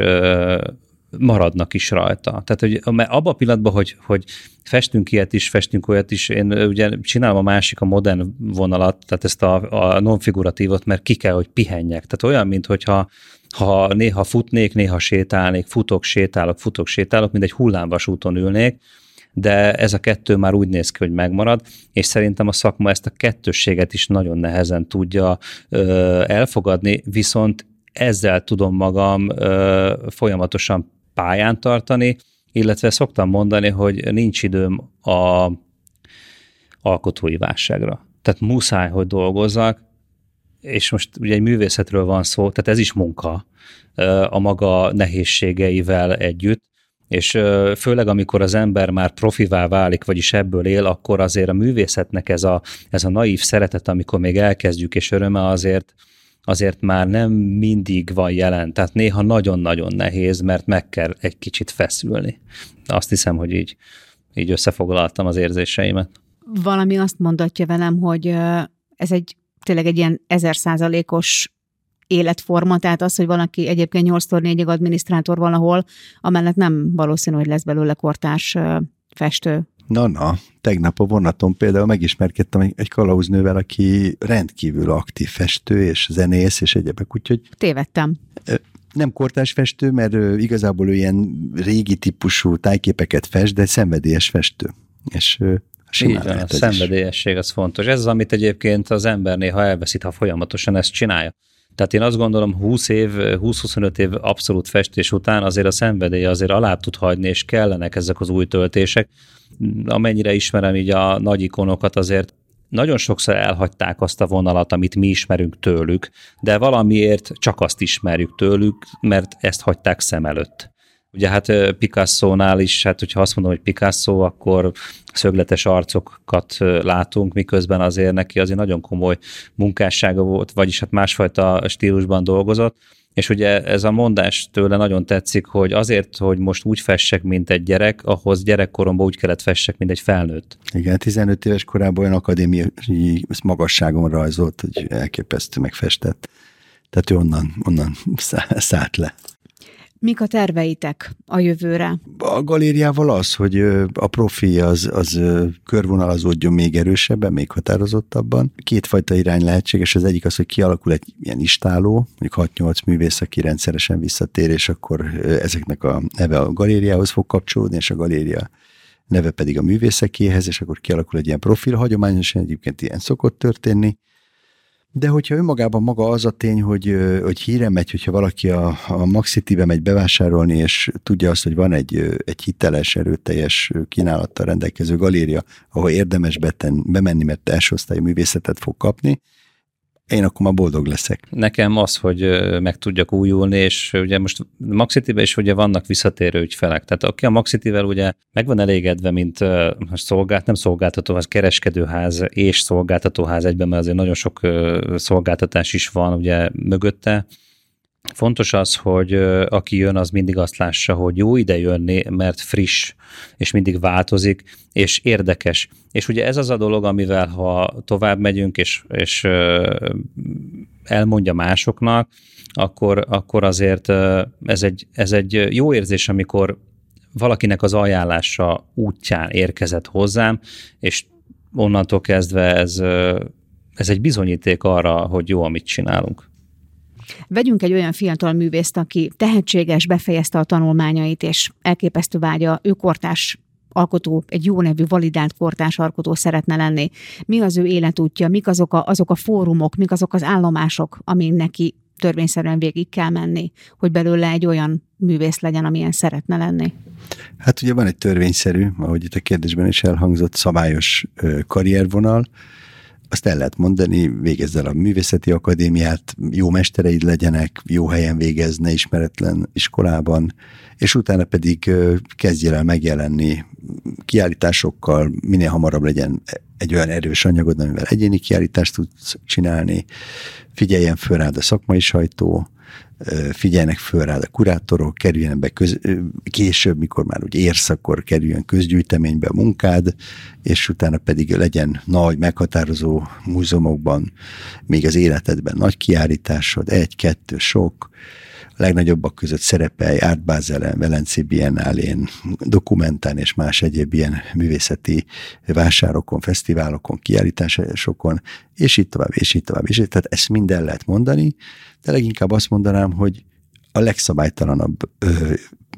maradnak is rajta. Tehát, hogy abban a pillanatban, hogy, hogy festünk ilyet is, festünk olyat is, én ugye csinálom a másik, a modern vonalat, tehát ezt a, a non-figuratívot, mert ki kell, hogy pihenjek. Tehát olyan, mint hogyha ha néha futnék, néha sétálnék, futok, sétálok, futok, sétálok, mint egy hullámvasúton ülnék, de ez a kettő már úgy néz ki, hogy megmarad, és szerintem a szakma ezt a kettősséget is nagyon nehezen tudja ö, elfogadni, viszont ezzel tudom magam ö, folyamatosan pályán tartani, illetve szoktam mondani, hogy nincs időm a alkotói válságra. Tehát muszáj, hogy dolgozzak, és most ugye egy művészetről van szó, tehát ez is munka a maga nehézségeivel együtt, és főleg amikor az ember már profivá válik, vagyis ebből él, akkor azért a művészetnek ez a, ez a naív szeretet, amikor még elkezdjük, és öröme azért, azért már nem mindig van jelen. Tehát néha nagyon-nagyon nehéz, mert meg kell egy kicsit feszülni. Azt hiszem, hogy így, így összefoglaltam az érzéseimet. Valami azt mondatja velem, hogy ez egy tényleg egy ilyen ezer százalékos életforma, tehát az, hogy valaki egyébként 8 4 adminisztrátor valahol, amellett nem valószínű, hogy lesz belőle kortárs festő. Na-na, tegnap a vonaton például megismerkedtem egy kalauznővel, aki rendkívül aktív festő és zenész és egyebek, úgyhogy... Tévedtem. Nem kortárs festő, mert igazából ő ilyen régi típusú tájképeket fest, de szenvedélyes festő. És így van, a szenvedélyesség az fontos. Ez az, amit egyébként az ember néha elveszít, ha folyamatosan ezt csinálja. Tehát én azt gondolom, 20 év, 20-25 év abszolút festés után azért a szenvedély azért alá tud hagyni, és kellenek ezek az új töltések. Amennyire ismerem így a nagy ikonokat, azért nagyon sokszor elhagyták azt a vonalat, amit mi ismerünk tőlük, de valamiért csak azt ismerjük tőlük, mert ezt hagyták szem előtt. Ugye hát Picasso-nál is, hát hogyha azt mondom, hogy Picasso, akkor szögletes arcokat látunk, miközben azért neki azért nagyon komoly munkássága volt, vagyis hát másfajta stílusban dolgozott, és ugye ez a mondás tőle nagyon tetszik, hogy azért, hogy most úgy fessek, mint egy gyerek, ahhoz gyerekkoromban úgy kellett fessek, mint egy felnőtt. Igen, 15 éves korában olyan akadémiai magasságon rajzolt, hogy elképesztő megfestett. Tehát ő onnan, onnan szállt le. Mik a terveitek a jövőre? A galériával az, hogy a profi az, az körvonalazódjon még erősebben, még határozottabban. Kétfajta irány lehetséges. Az egyik az, hogy kialakul egy ilyen istáló, mondjuk 6-8 művész, aki rendszeresen visszatér, és akkor ezeknek a neve a galériához fog kapcsolódni, és a galéria neve pedig a művészekéhez, és akkor kialakul egy ilyen profil. Hagyományosan egyébként ilyen szokott történni. De hogyha önmagában maga az a tény, hogy, hogy híre megy, hogyha valaki a, a Maxity-be megy bevásárolni, és tudja azt, hogy van egy, egy hiteles, erőteljes kínálattal rendelkező galéria, ahol érdemes beten, bemenni, mert első osztályú művészetet fog kapni, én akkor már boldog leszek. Nekem az, hogy meg tudjak újulni, és ugye most Maxitibe is ugye vannak visszatérő ügyfelek. Tehát aki a Maxitivel ugye meg van elégedve, mint szolgált, nem szolgáltató, az kereskedőház és szolgáltatóház egyben, mert azért nagyon sok szolgáltatás is van ugye mögötte, Fontos az, hogy aki jön, az mindig azt lássa, hogy jó ide jönni, mert friss, és mindig változik, és érdekes. És ugye ez az a dolog, amivel ha tovább megyünk, és, és elmondja másoknak, akkor, akkor azért ez egy, ez egy jó érzés, amikor valakinek az ajánlása útján érkezett hozzám, és onnantól kezdve ez, ez egy bizonyíték arra, hogy jó, amit csinálunk. Vegyünk egy olyan fiatal művészt, aki tehetséges, befejezte a tanulmányait, és elképesztő vágya, ő kortás alkotó, egy jó nevű, validált kortás alkotó szeretne lenni. Mi az ő életútja, mik azok a, azok a fórumok, mik azok az állomások, amin neki törvényszerűen végig kell menni, hogy belőle egy olyan művész legyen, amilyen szeretne lenni? Hát ugye van egy törvényszerű, ahogy itt a kérdésben is elhangzott, szabályos karriervonal, azt el lehet mondani, végezz el a művészeti akadémiát, jó mestereid legyenek, jó helyen végezne ismeretlen iskolában, és utána pedig kezdjél el megjelenni kiállításokkal, minél hamarabb legyen egy olyan erős anyagod, amivel egyéni kiállítást tudsz csinálni, figyeljen föl rád a szakmai sajtó, figyeljenek föl rád a kurátorok, kerüljen be köz, később, mikor már úgy érsz, akkor kerüljön közgyűjteménybe a munkád, és utána pedig legyen nagy, meghatározó múzeumokban, még az életedben nagy kiállításod, egy, kettő, sok, legnagyobbak között szerepelj Art Basel-en, Velencé Biennálén, dokumentán és más egyéb ilyen művészeti vásárokon, fesztiválokon, kiállításokon, és így tovább, és így tovább. És így, tehát ezt minden lehet mondani, de leginkább azt mondanám, hogy a legszabálytalanabb ö,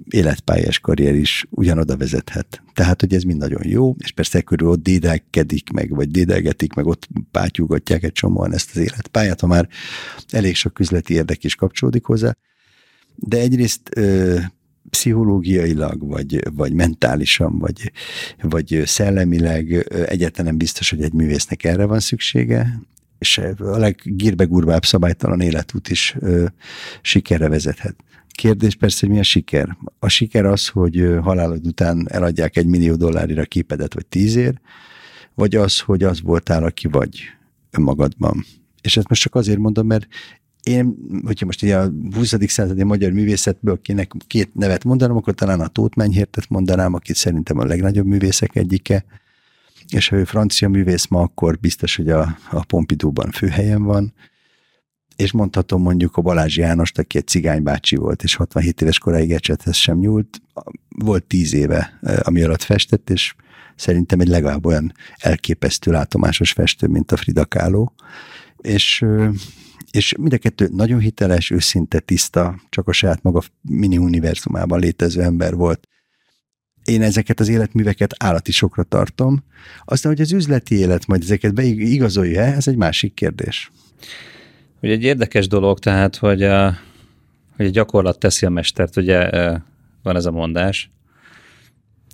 életpályás karrier is ugyanoda vezethet. Tehát, hogy ez mind nagyon jó, és persze körül ott dédelkedik meg, vagy dédelgetik meg, ott pátyúgatják egy csomóan ezt az életpályát, ha már elég sok üzleti érdek is kapcsolódik hozzá, de egyrészt ö, pszichológiailag, vagy, vagy mentálisan, vagy, vagy szellemileg egyáltalán biztos, hogy egy művésznek erre van szüksége, és a leggírbegurvább szabálytalan életút is ö, sikerre vezethet. Kérdés persze, hogy mi a siker? A siker az, hogy halálod után eladják egy millió dollárira képedet, vagy tízért, vagy az, hogy az voltál, aki vagy önmagadban. És ezt most csak azért mondom, mert én, hogyha most így a 20. századi magyar művészetből kéne két nevet mondanom, akkor talán a Tóth Menyhértet mondanám, akit szerintem a legnagyobb művészek egyike, és ha ő francia művész ma, akkor biztos, hogy a, a Pompidouban főhelyen van, és mondhatom mondjuk a Balázs Jánost, aki egy cigánybácsi volt, és 67 éves koráig ecsethez sem nyúlt, volt 10 éve, ami alatt festett, és szerintem egy legalább olyan elképesztő látomásos festő, mint a Frida Kahlo, és és mind a kettő nagyon hiteles, őszinte, tiszta, csak a saját maga mini univerzumában létező ember volt. Én ezeket az életműveket állati sokra tartom. Aztán, hogy az üzleti élet majd ezeket beigazolja, ez egy másik kérdés. Ugye egy érdekes dolog, tehát, hogy a, hogy a gyakorlat teszi a mestert, ugye van ez a mondás.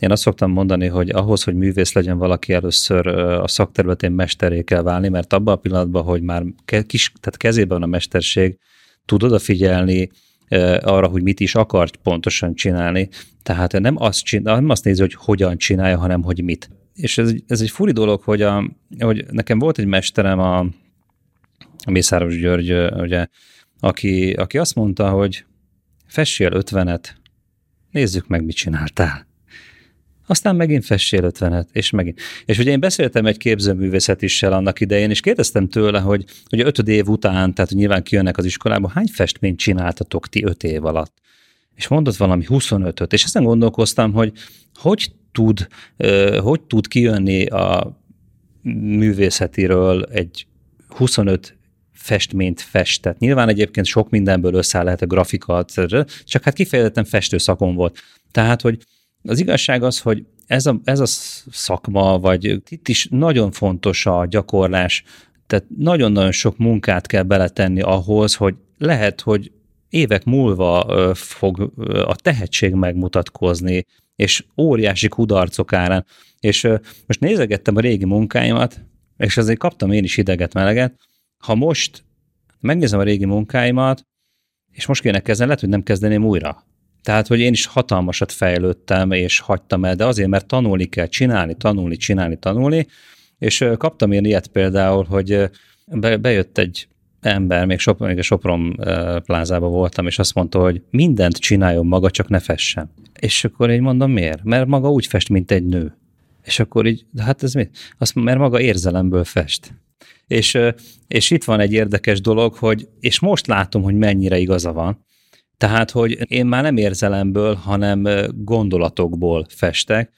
Én azt szoktam mondani, hogy ahhoz, hogy művész legyen valaki, először a szakterületén mesteré kell válni, mert abban a pillanatban, hogy már kis, tehát kezében a mesterség, tud odafigyelni arra, hogy mit is akar pontosan csinálni. Tehát nem azt, csinál, nem azt nézi, hogy hogyan csinálja, hanem hogy mit. És ez, ez egy furi dolog, hogy, a, hogy nekem volt egy mesterem, a, a Mészáros György, ugye, aki, aki azt mondta, hogy fessél ötvenet, nézzük meg, mit csináltál aztán megint fessél ötvenet, és megint. És ugye én beszéltem egy képzőművészetissel annak idején, és kérdeztem tőle, hogy, hogy ötöd év után, tehát nyilván kijönnek az iskolába, hány festményt csináltatok ti öt év alatt? És mondott valami 25-öt, és ezen gondolkoztam, hogy hogy tud, hogy tud kijönni a művészetiről egy 25 festményt festett. Nyilván egyébként sok mindenből összeáll lehet a grafika, csak hát kifejezetten festő szakon volt. Tehát, hogy az igazság az, hogy ez a, ez a szakma, vagy itt is nagyon fontos a gyakorlás, tehát nagyon-nagyon sok munkát kell beletenni ahhoz, hogy lehet, hogy évek múlva fog a tehetség megmutatkozni, és óriási kudarcok árán. És most nézegettem a régi munkáimat, és azért kaptam én is hideget-meleget. Ha most megnézem a régi munkáimat, és most kéne kezdeni, lehet, hogy nem kezdeném újra. Tehát, hogy én is hatalmasat fejlődtem, és hagytam el, de azért, mert tanulni kell, csinálni, tanulni, csinálni, tanulni, és kaptam én ilyet például, hogy be, bejött egy ember, még, Sop, még a Sopron plázában voltam, és azt mondta, hogy mindent csináljon maga, csak ne fessen. És akkor én mondom, miért? Mert maga úgy fest, mint egy nő. És akkor így, de hát ez mi? Azt mert maga érzelemből fest. És, és itt van egy érdekes dolog, hogy, és most látom, hogy mennyire igaza van, tehát, hogy én már nem érzelemből, hanem gondolatokból festek.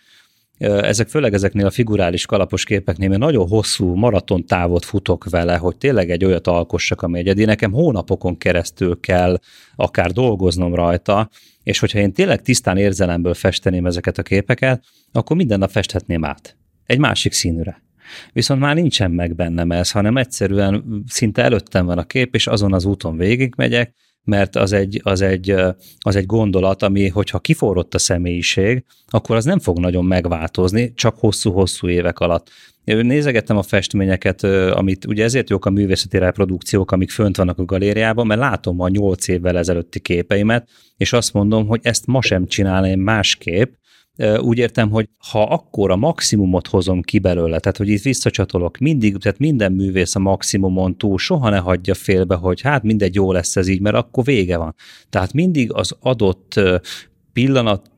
Ezek főleg ezeknél a figurális kalapos képeknél, mert nagyon hosszú maraton távot futok vele, hogy tényleg egy olyat alkossak, ami egyedi. Nekem hónapokon keresztül kell akár dolgoznom rajta, és hogyha én tényleg tisztán érzelemből festeném ezeket a képeket, akkor minden nap festhetném át. Egy másik színűre. Viszont már nincsen meg bennem ez, hanem egyszerűen szinte előttem van a kép, és azon az úton végigmegyek, mert az egy, az egy, az egy gondolat, ami, hogyha kiforrott a személyiség, akkor az nem fog nagyon megváltozni, csak hosszú-hosszú évek alatt. Én nézegettem a festményeket, amit ugye ezért jók a művészeti reprodukciók, amik fönt vannak a galériában, mert látom a nyolc évvel ezelőtti képeimet, és azt mondom, hogy ezt ma sem csinálnám másképp, úgy értem, hogy ha akkor a maximumot hozom ki belőle, tehát hogy itt visszacsatolok, mindig, tehát minden művész a maximumon túl soha ne hagyja félbe, hogy hát mindegy, jó lesz ez így, mert akkor vége van. Tehát mindig az adott pillanat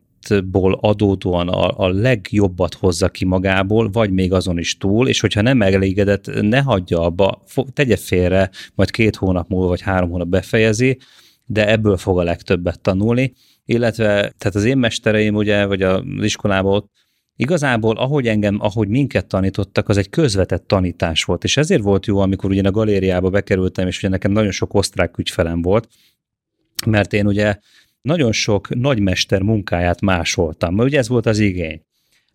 ból adódóan a, a legjobbat hozza ki magából, vagy még azon is túl, és hogyha nem elégedett, ne hagyja abba, tegye félre, majd két hónap múlva, vagy három hónap befejezi, de ebből fog a legtöbbet tanulni, illetve tehát az én mestereim ugye, vagy az iskolában igazából ahogy engem, ahogy minket tanítottak, az egy közvetett tanítás volt, és ezért volt jó, amikor ugye a galériába bekerültem, és ugye nekem nagyon sok osztrák ügyfelem volt, mert én ugye nagyon sok nagymester munkáját másoltam, mert ugye ez volt az igény.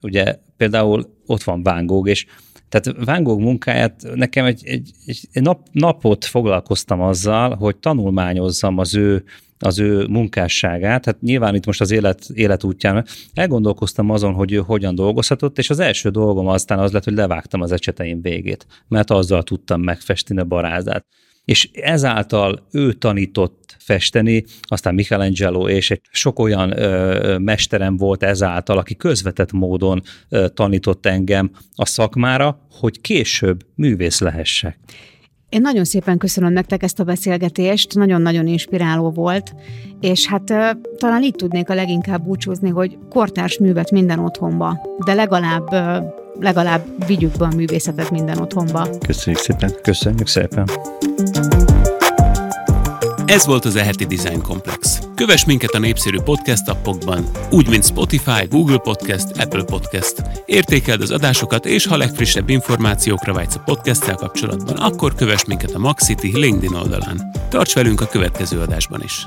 Ugye például ott van Gogh, és tehát Van Gogh munkáját nekem egy, egy, egy nap, napot foglalkoztam azzal, hogy tanulmányozzam az ő az ő munkásságát. Hát nyilván itt most az élet, életútján elgondolkoztam azon, hogy ő hogyan dolgozhatott, és az első dolgom aztán az lett, hogy levágtam az ecseteim végét, mert azzal tudtam megfesteni a barázát és ezáltal ő tanított festeni, aztán Michelangelo és egy sok olyan ö, mesterem volt ezáltal, aki közvetett módon ö, tanított engem a szakmára, hogy később művész lehessek. Én nagyon szépen köszönöm nektek ezt a beszélgetést, nagyon-nagyon inspiráló volt, és hát talán így tudnék a leginkább búcsúzni, hogy kortárs művet minden otthonba, de legalább legalább vigyük be a művészetet minden otthonba. Köszönjük szépen. Köszönjük szépen. Ez volt az Eheti Design Komplex. Kövess minket a népszerű podcast appokban, úgy, mint Spotify, Google Podcast, Apple Podcast. Értékeld az adásokat, és ha legfrissebb információkra vágysz a podcasttel kapcsolatban, akkor kövess minket a Maxity LinkedIn oldalán. Tarts velünk a következő adásban is!